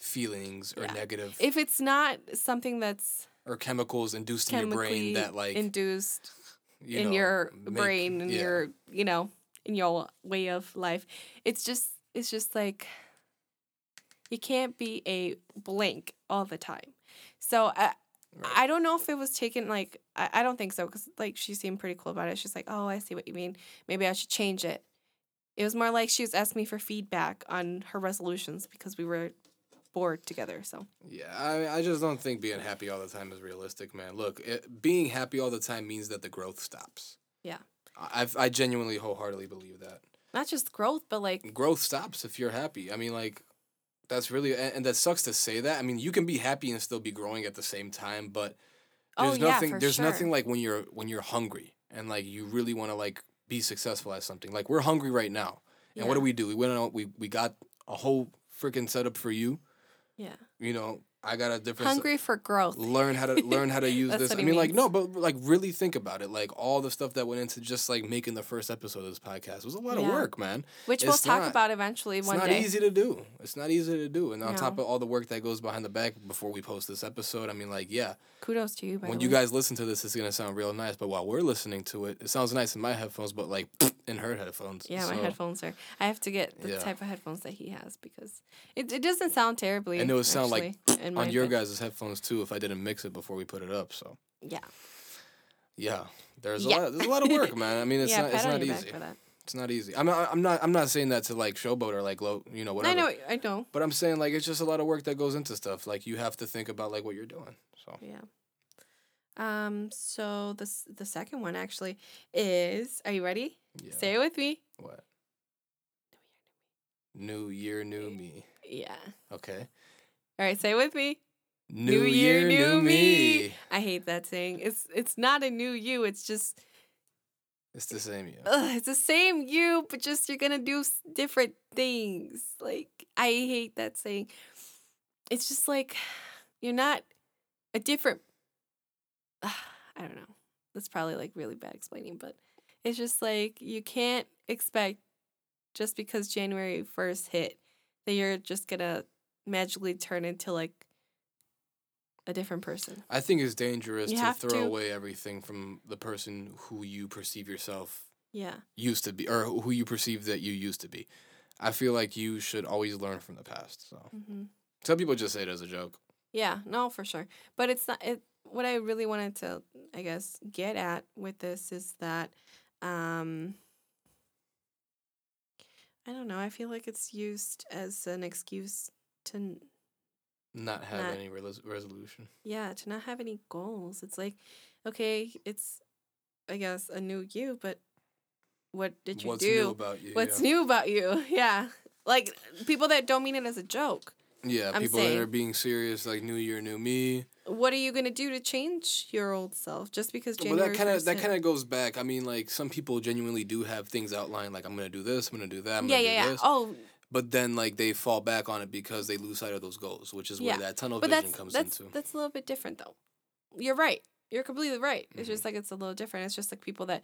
feelings or Yeah. negative if it's not something that's or chemicals induced in your brain that like induced you in know, your make- brain and yeah. your you know in your way of life it's just it's just like you can't be a blank all the time so i Right. i don't know if it was taken like i, I don't think so because like she seemed pretty cool about it she's like oh i see what you mean maybe i should change it it was more like she was asking me for feedback on her resolutions because we were bored together so Yeah, I I just don't think being happy all the time is realistic, man. Look, it, being happy all the time means that the growth stops. Yeah. I I've- I genuinely wholeheartedly believe that. not just growth but like growth stops if you're happy. I mean, like, that's really, and, and that sucks to say that. I mean, you can be happy and still be growing at the same time, but oh there's yeah nothing, for there's sure. nothing like when you're, when you're hungry and like you really want to like be successful at something. Like, we're hungry right now. And what do we do? We went out, we, we got a whole freaking setup for you. Yeah You know, I got a different. hungry for growth learn how to learn how to use this. I mean, like no, but like really think about it. Like all the stuff that went into just like making the first episode of this podcast was a lot of work, man. which we'll It's talk about eventually It's one not day. easy to do. It's not easy to do. And on top of all the work that goes behind the back before we post this episode, I mean, like, yeah, Kudos to you. When you guys listen to this, it's gonna sound real nice. But while we're listening to it, it sounds nice in my headphones, but like in her headphones. yeah, my headphones are. I have to get the Yeah. type of headphones that he has because it, it doesn't sound terribly. And it would sound like actually, in my on your guys' headphones too if I didn't mix it before we put it up. So Yeah. yeah, there's a lot. There's a lot of work, man. I mean, it's yeah, not. It's not easy. for that. It's not easy. I'm not. I'm not. I'm not saying that to like showboat or like low. You know whatever. I know. I know. But I'm saying like it's just a lot of work that goes into stuff. Like you have to think about like what you're doing. So Yeah. Um. So the the second one actually is. Are you ready? yeah. Say it with me. What? New year, new me. Yeah. Okay. All right. Say it with me. New, year, new me. I hate that saying. It's it's not a new you. It's just It's the same you. ugh, it's the same you, but just you're gonna do different things. Like I hate that saying. It's just like you're not a different. I don't know. That's probably like really bad explaining, but it's just like you can't expect just because January first hit that you're just gonna magically turn into like a different person. I think it's dangerous You to throw to- away everything from the person who you perceive yourself Yeah. used to be or who you perceive that you used to be. I feel like you should always learn from the past. So hmm some people just say it as a joke. Yeah, no, for sure. But it's not it what I really wanted to I guess get at with this is that um I don't know, I feel like it's used as an excuse to n- Not have Not- any res- resolution. Yeah, to not have any goals. It's like, okay, it's, I guess, a new you, but what did you What's do? new about you? What's yeah. new about you? Yeah. Like people that don't mean it as a joke. Yeah, I'm people that are being serious, like New Year, New Me. What are you gonna do to change your old self just because Well, that kind of that kind of goes back. I mean, like some people genuinely do have things outlined, like I'm gonna do this, I'm gonna do that, I'm Yeah, gonna yeah, do yeah. this. Oh, But then like they fall back on it because they lose sight of those goals, which is Yeah, where that tunnel but vision that's comes that's into. that's a little bit different though. You're right. You're completely right. It's Mm-hmm. just like it's a little different. It's just like people that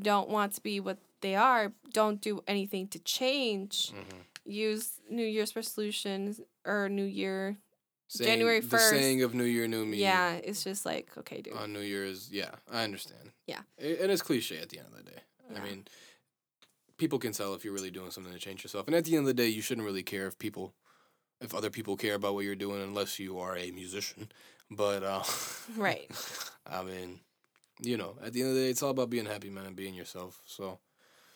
don't want to be what they are, don't do anything to change. Mhm. Use New Year's resolutions or New Year. Saying- January The 1st. saying of New Year, New Me. Yeah, it's just like okay, dude. On New Year's, yeah, I understand. Yeah. It, and it's cliche at the end of the day. Yeah. I mean, people can tell if you're really doing something to change yourself. And at the end of the day, you shouldn't really care if people, if other people care about what you're doing, unless you are a musician. But uh, Right. I mean, you know, at the end of the day, it's all about being happy, man, and being yourself. So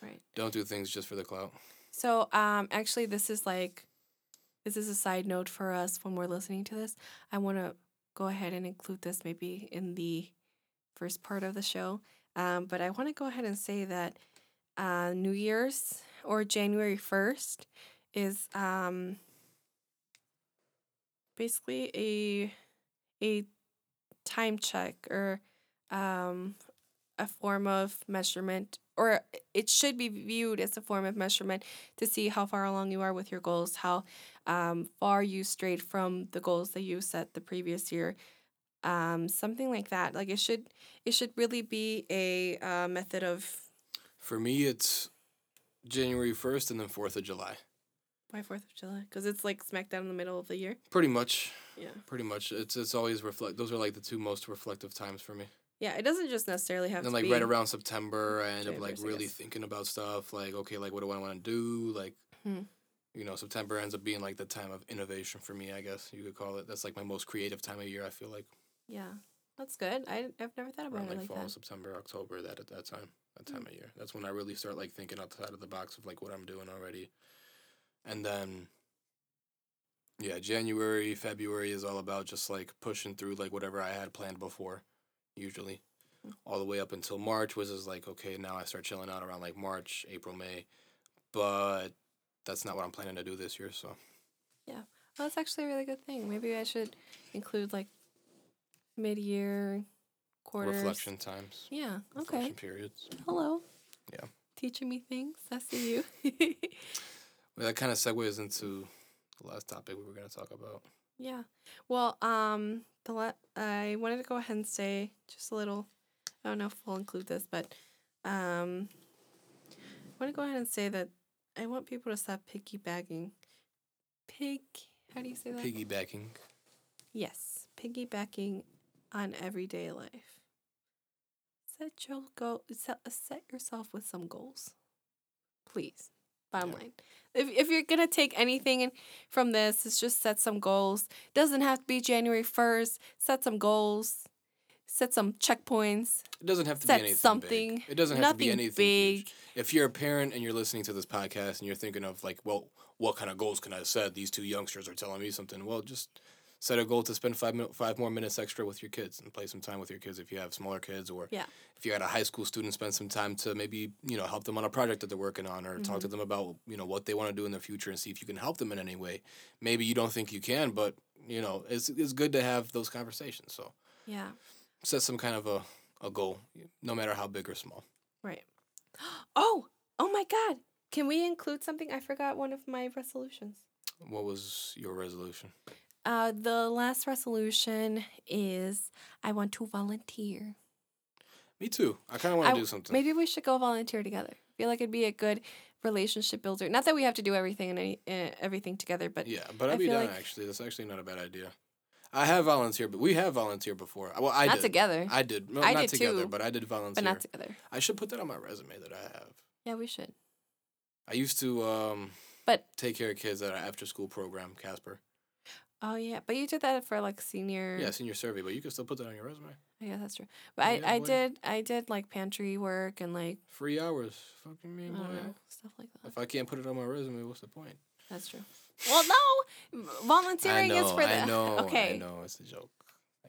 Right. don't do things just for the clout. So, um, actually, this is like, this is a side note for us when we're listening to this. I want to go ahead and include this maybe in the first part of the show. Um, but I want to go ahead and say that uh, New Year's or January 1st is um, basically a a time check or um, a form of measurement, or it should be viewed as a form of measurement to see how far along you are with your goals, how um, far you strayed from the goals that you set the previous year. Um, something like that. Like it should, it should really be a uh, method of For me, it's January 1st and then 4th of July. why Fourth of July because it's like smack down in the middle of the year. Pretty much. Yeah, Pretty much. It's it's always reflect. Those are like the two most reflective times for me. Yeah. It doesn't just necessarily have to be. And like right around September, I end up like really thinking about stuff. Like, okay, like what do I want to do? Like, Hmm. you know, September ends up being like the time of innovation for me. I guess you could call it. That's like my most creative time of year. I feel like Yeah, that's good. I I've never thought about around it like like fall, that. Hmm. September, October. That at that time, that time of year. That's when I really start like thinking outside of the box of like what I'm doing already. And then, yeah, January, February is all about just like pushing through like whatever I had planned before, usually, all the way up until March, which is like okay, now I start chilling out around like March, April, May, but that's not what I'm planning to do this year. So yeah, Well, that's actually a really good thing. Maybe I should include like mid-year quarters. reflection times, Yeah. Okay. reflection periods. Hello. Yeah. Teaching me things. I see you. Well, that kind of segues into the last topic we were gonna talk about. yeah. Well, um, the la- I wanted to go ahead and say just a little. I don't know if we'll include this, but um, I want to go ahead and say that I want people to stop piggybacking. Pig. How do you say that? Piggybacking. Yes, piggybacking on everyday life. Set your goal. Set, set yourself with some goals, please. Bottom Yeah. line, if if you're gonna take anything from this, it's just set some goals. Doesn't have to be January first. Set some goals. Set some checkpoints. It doesn't have to Set be anything something. Big. It doesn't have to be anything big. huge. If you're a parent and you're listening to this podcast and you're thinking of like, well, what kind of goals can I set? These two youngsters are telling me something. Well, just set a goal to spend five five more minutes extra with your kids and play some time with your kids if you have smaller kids or Yeah. if you had a high school student spend some time to maybe you know help them on a project that they're working on or talk Mm-hmm. to them about you know what they want to do in the future and see if you can help them in any way maybe you don't think you can but you know it's, it's good to have those conversations so Yeah. set some kind of a, a goal no matter how big or small Right. Oh. Oh my God. Can we include something? I forgot one of my resolutions. what was your resolution Uh, the last resolution is I want to volunteer. me too i kind of want to do something Maybe we should go volunteer together. I feel like it'd be a good relationship builder. Not that we have to do everything and any, uh, everything together, but yeah but I i'd be feel down like- actually that's actually not a bad idea i have volunteered but we have volunteered before well i not did together. i did no, I not did together too, but i did volunteer but not together. i should put that on my resume that i have Yeah, we should. I used to um But- take care of kids at our after school program, Casper. Oh yeah, but you did that for like senior. Yeah, senior survey, but you can still put that on your resume. I guess that's true. But I, Yeah, I boy. did I did like pantry work and like Free hours. Fucking me, I boy. know stuff like that. If I can't put it on my resume, what's the point? That's true. Well, no, volunteering know, is for the. I know, okay. I know, it's a joke.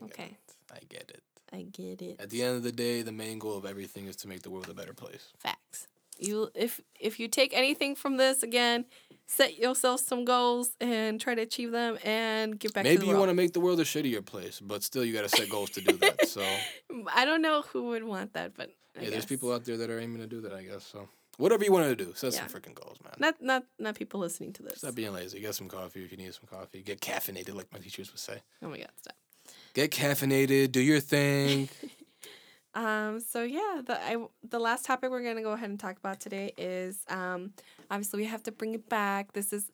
I Okay. it. I get it. I get it. At the end of the day, the main goal of everything is to make the world a better place. Facts. You if if you take anything from this again, set yourself some goals and try to achieve them and get back to Maybe you want to make the world a shittier place, but still you got to set goals to do that. So I don't know who would want that, but I yeah, there's people out there that are aiming to do that. I guess so. Whatever you want to do, set some freaking goals, man. not not not people listening to this. Stop being lazy. Get some coffee if you need some coffee. Get caffeinated, like my teachers would say. Oh my god, stop. Get caffeinated. Do your thing. Um. So yeah, the I the last topic we're gonna go ahead and talk about today is um. Obviously, we have to bring it back. This is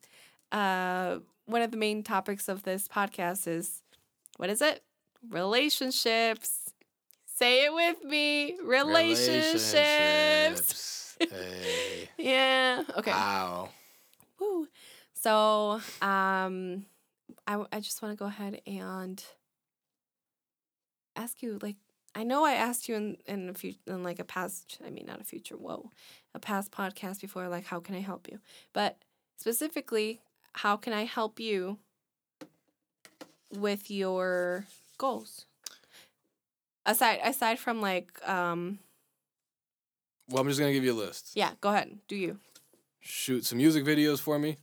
uh one of the main topics of this podcast is what is it? Relationships. Say it with me. Relationships. Relationships. hey. Yeah. Okay. Wow. Woo. So, um, I, I just want to go ahead and ask you, like, I know I asked you in, in a few, in like a past, I mean, not a future, whoa, a past podcast before, like, how can I help you? But specifically, how can I help you with your goals? Aside, aside from like, um, Well, I'm just gonna give you a list. yeah, go ahead, do you? Shoot some music videos for me.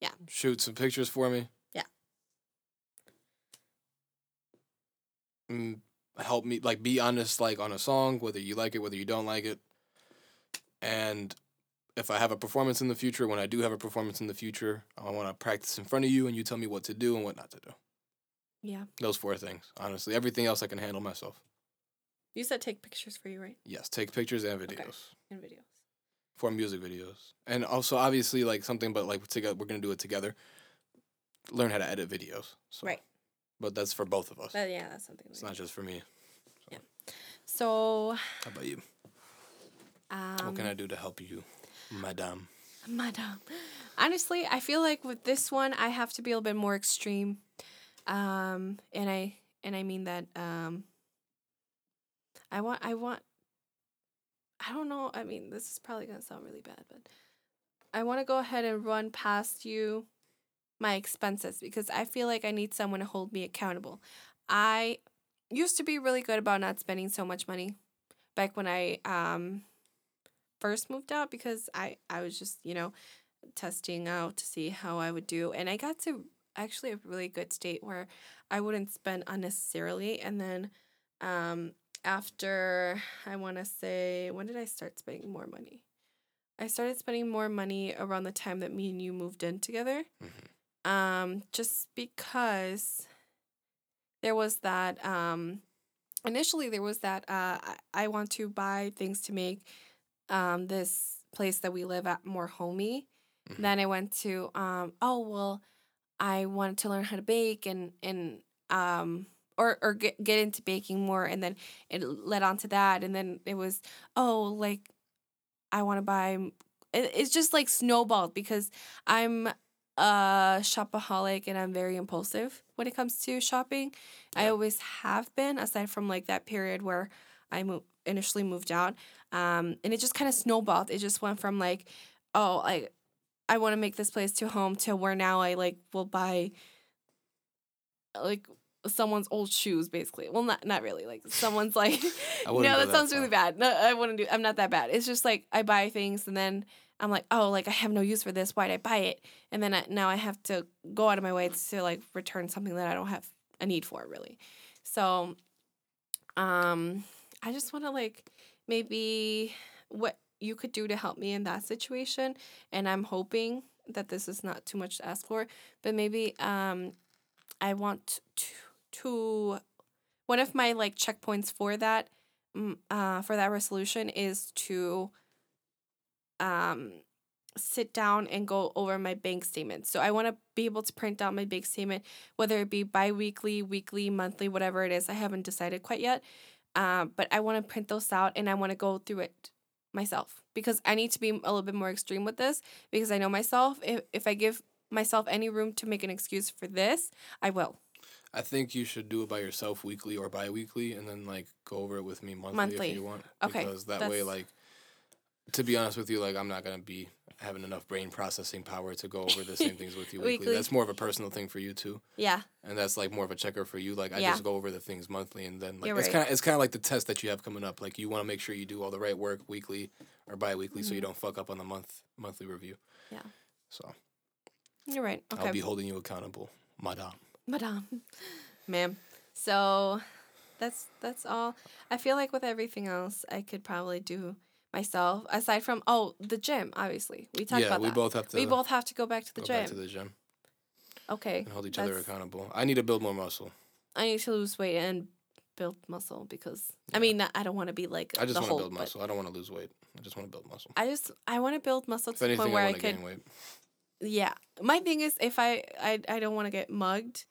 Yeah. Shoot some pictures for me. Yeah. Mm, help me like be honest like on a song whether you like it whether you don't like it and if i have a performance in the future when i do have a performance in the future i want to practice in front of you and you tell me what to do and what not to do Yeah. those four things honestly everything else i can handle myself You said take pictures for you, right? yes take pictures and videos And videos. for music videos and also obviously like something but like together we're gonna do it together learn how to edit videos so. Right. But that's for both of us But yeah, that's something. it's not just for me Yeah. So, how about you um, what can i do to help you madame Madame. Honestly, I feel like with this one, I have to be a little bit more extreme, um, and I and I mean that um, I want I want. I don't know. I mean, this is probably gonna sound really bad, but I want to go ahead and run past you my expenses because I feel like I need someone to hold me accountable. I used to be really good about not spending so much money back when I um first moved out because I I was just, you know, testing out to see how I would do and I got to actually a really good state where I wouldn't spend unnecessarily and then um after I want to say when did I start spending more money? I started spending more money around the time that me and you moved in together. Um just because there was that um initially there was that uh I, I want to buy things to make um this place that we live at more homey. Mhm. Then I went to um oh well I wanted to learn how to bake and and um or or get get into baking more and then it led on to that and then it was oh like I want to buy it, it's just like snowballed because I'm a shopaholic and I'm very impulsive when it comes to shopping. I always have been aside from like that period where I mo- initially moved out. Um, and it just kind of snowballed. It just went from like, oh, I I want to make this place to home to where now I like will buy like someone's old shoes basically. Well, not not really. Like someone's like no, that that sounds far. really bad. No, I wouldn't do. I'm not that bad. It's just like I buy things and then I'm like, oh, like I have no use for this. Why'd I buy it? And then I, now I have to go out of my way to like return something that I don't have a need for really. So, um, I just want to like maybe what you could do to help me in that situation, and I'm hoping that this is not too much to ask for, but maybe um, I want to to one of my like checkpoints for that mm, uh for that resolution is to um sit down and go over my bank statement. So I want to be able to print out my bank statement whether it be bi-weekly, weekly, monthly, whatever it is. I haven't decided quite yet. Um but I want to print those out and I want to go through it myself because I need to be a little bit more extreme with this because I know myself if if I give myself any room to make an excuse for this, I will. I think you should do it by yourself weekly or bi-weekly and then like go over it with me monthly, Monthly. if you want. Okay, Because that way that's- like to be honest with you, like I'm not gonna be having enough brain processing power to go over the same things with you weekly. Weekly. That's more of a personal thing for you too, Yeah. and that's like more of a checker for you. Like I Yeah. just go over the things monthly, and then like You're it's right. kind of it's kind of like the test that you have coming up. Like you want to make sure you do all the right work weekly or bi-weekly, so you don't fuck up on the month monthly review. Mm-hmm. Yeah. So You're right. Okay. I'll be holding you accountable, madame. Madame. Ma'am. So that's that's all. I feel like with everything else I could probably do myself. Aside from oh, the gym, obviously. We talked yeah, about we that. both have to. we both have to go back to the go gym. back to the gym okay. and hold each other accountable. I need to build more muscle. I need to lose weight and build muscle because I mean I don't want to be like I just want to build muscle. I don't want to lose weight. I just want to build muscle. I just I want to build muscle If to the anything, point where I, to could gain weight. yeah. My thing is if I I, I don't want to get mugged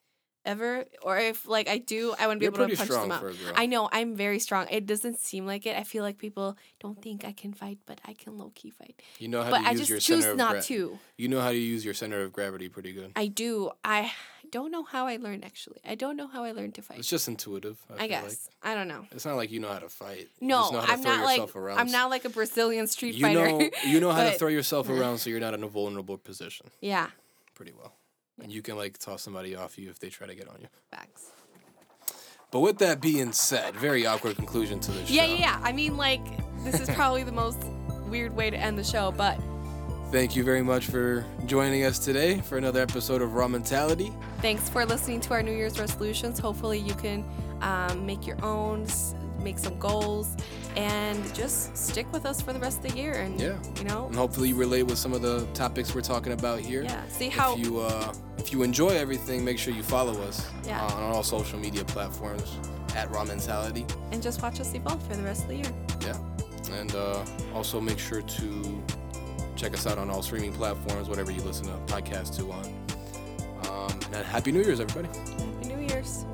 ever or if like I do I want to be You're able to punch them out. for a girl. I know I'm very strong. It doesn't seem like it. I feel like people don't think I can fight, but I can low key fight. you know how But to I use your just choose center of not to. You know how to use your center of gravity pretty good. I do. I don't know how I learned actually. I don't know how I learned to fight. It's just intuitive. I, I guess. I don't know. It's not like you know how to fight. No, just know how to I'm throw not like around. I'm not like a Brazilian street You fighter. know, you know how to throw yourself around so you're not in a vulnerable position. yeah, Pretty well. And you can like toss somebody off you if they try to get on you. facts. But with that being said, very awkward conclusion to the show. Yeah, yeah, yeah. I mean, like this is probably the most weird way to end the show, but Thank you very much for joining us today for another episode of Raw Mentality. thanks for listening to our New Year's resolutions. Hopefully, you can um, make your own, make some goals, and just stick with us for the rest of the year. And Yeah. you know, And hopefully you relate with some of the topics we're talking about here. yeah. See how If you uh, if you enjoy everything, make sure you follow us Yeah. on all social media platforms at Raw Mentality. and just watch us evolve for the rest of the year. Yeah. And uh, also make sure to check us out on all streaming platforms, whatever you listen to podcasts to on. Um, and happy New Year's, everybody. Happy New Year's.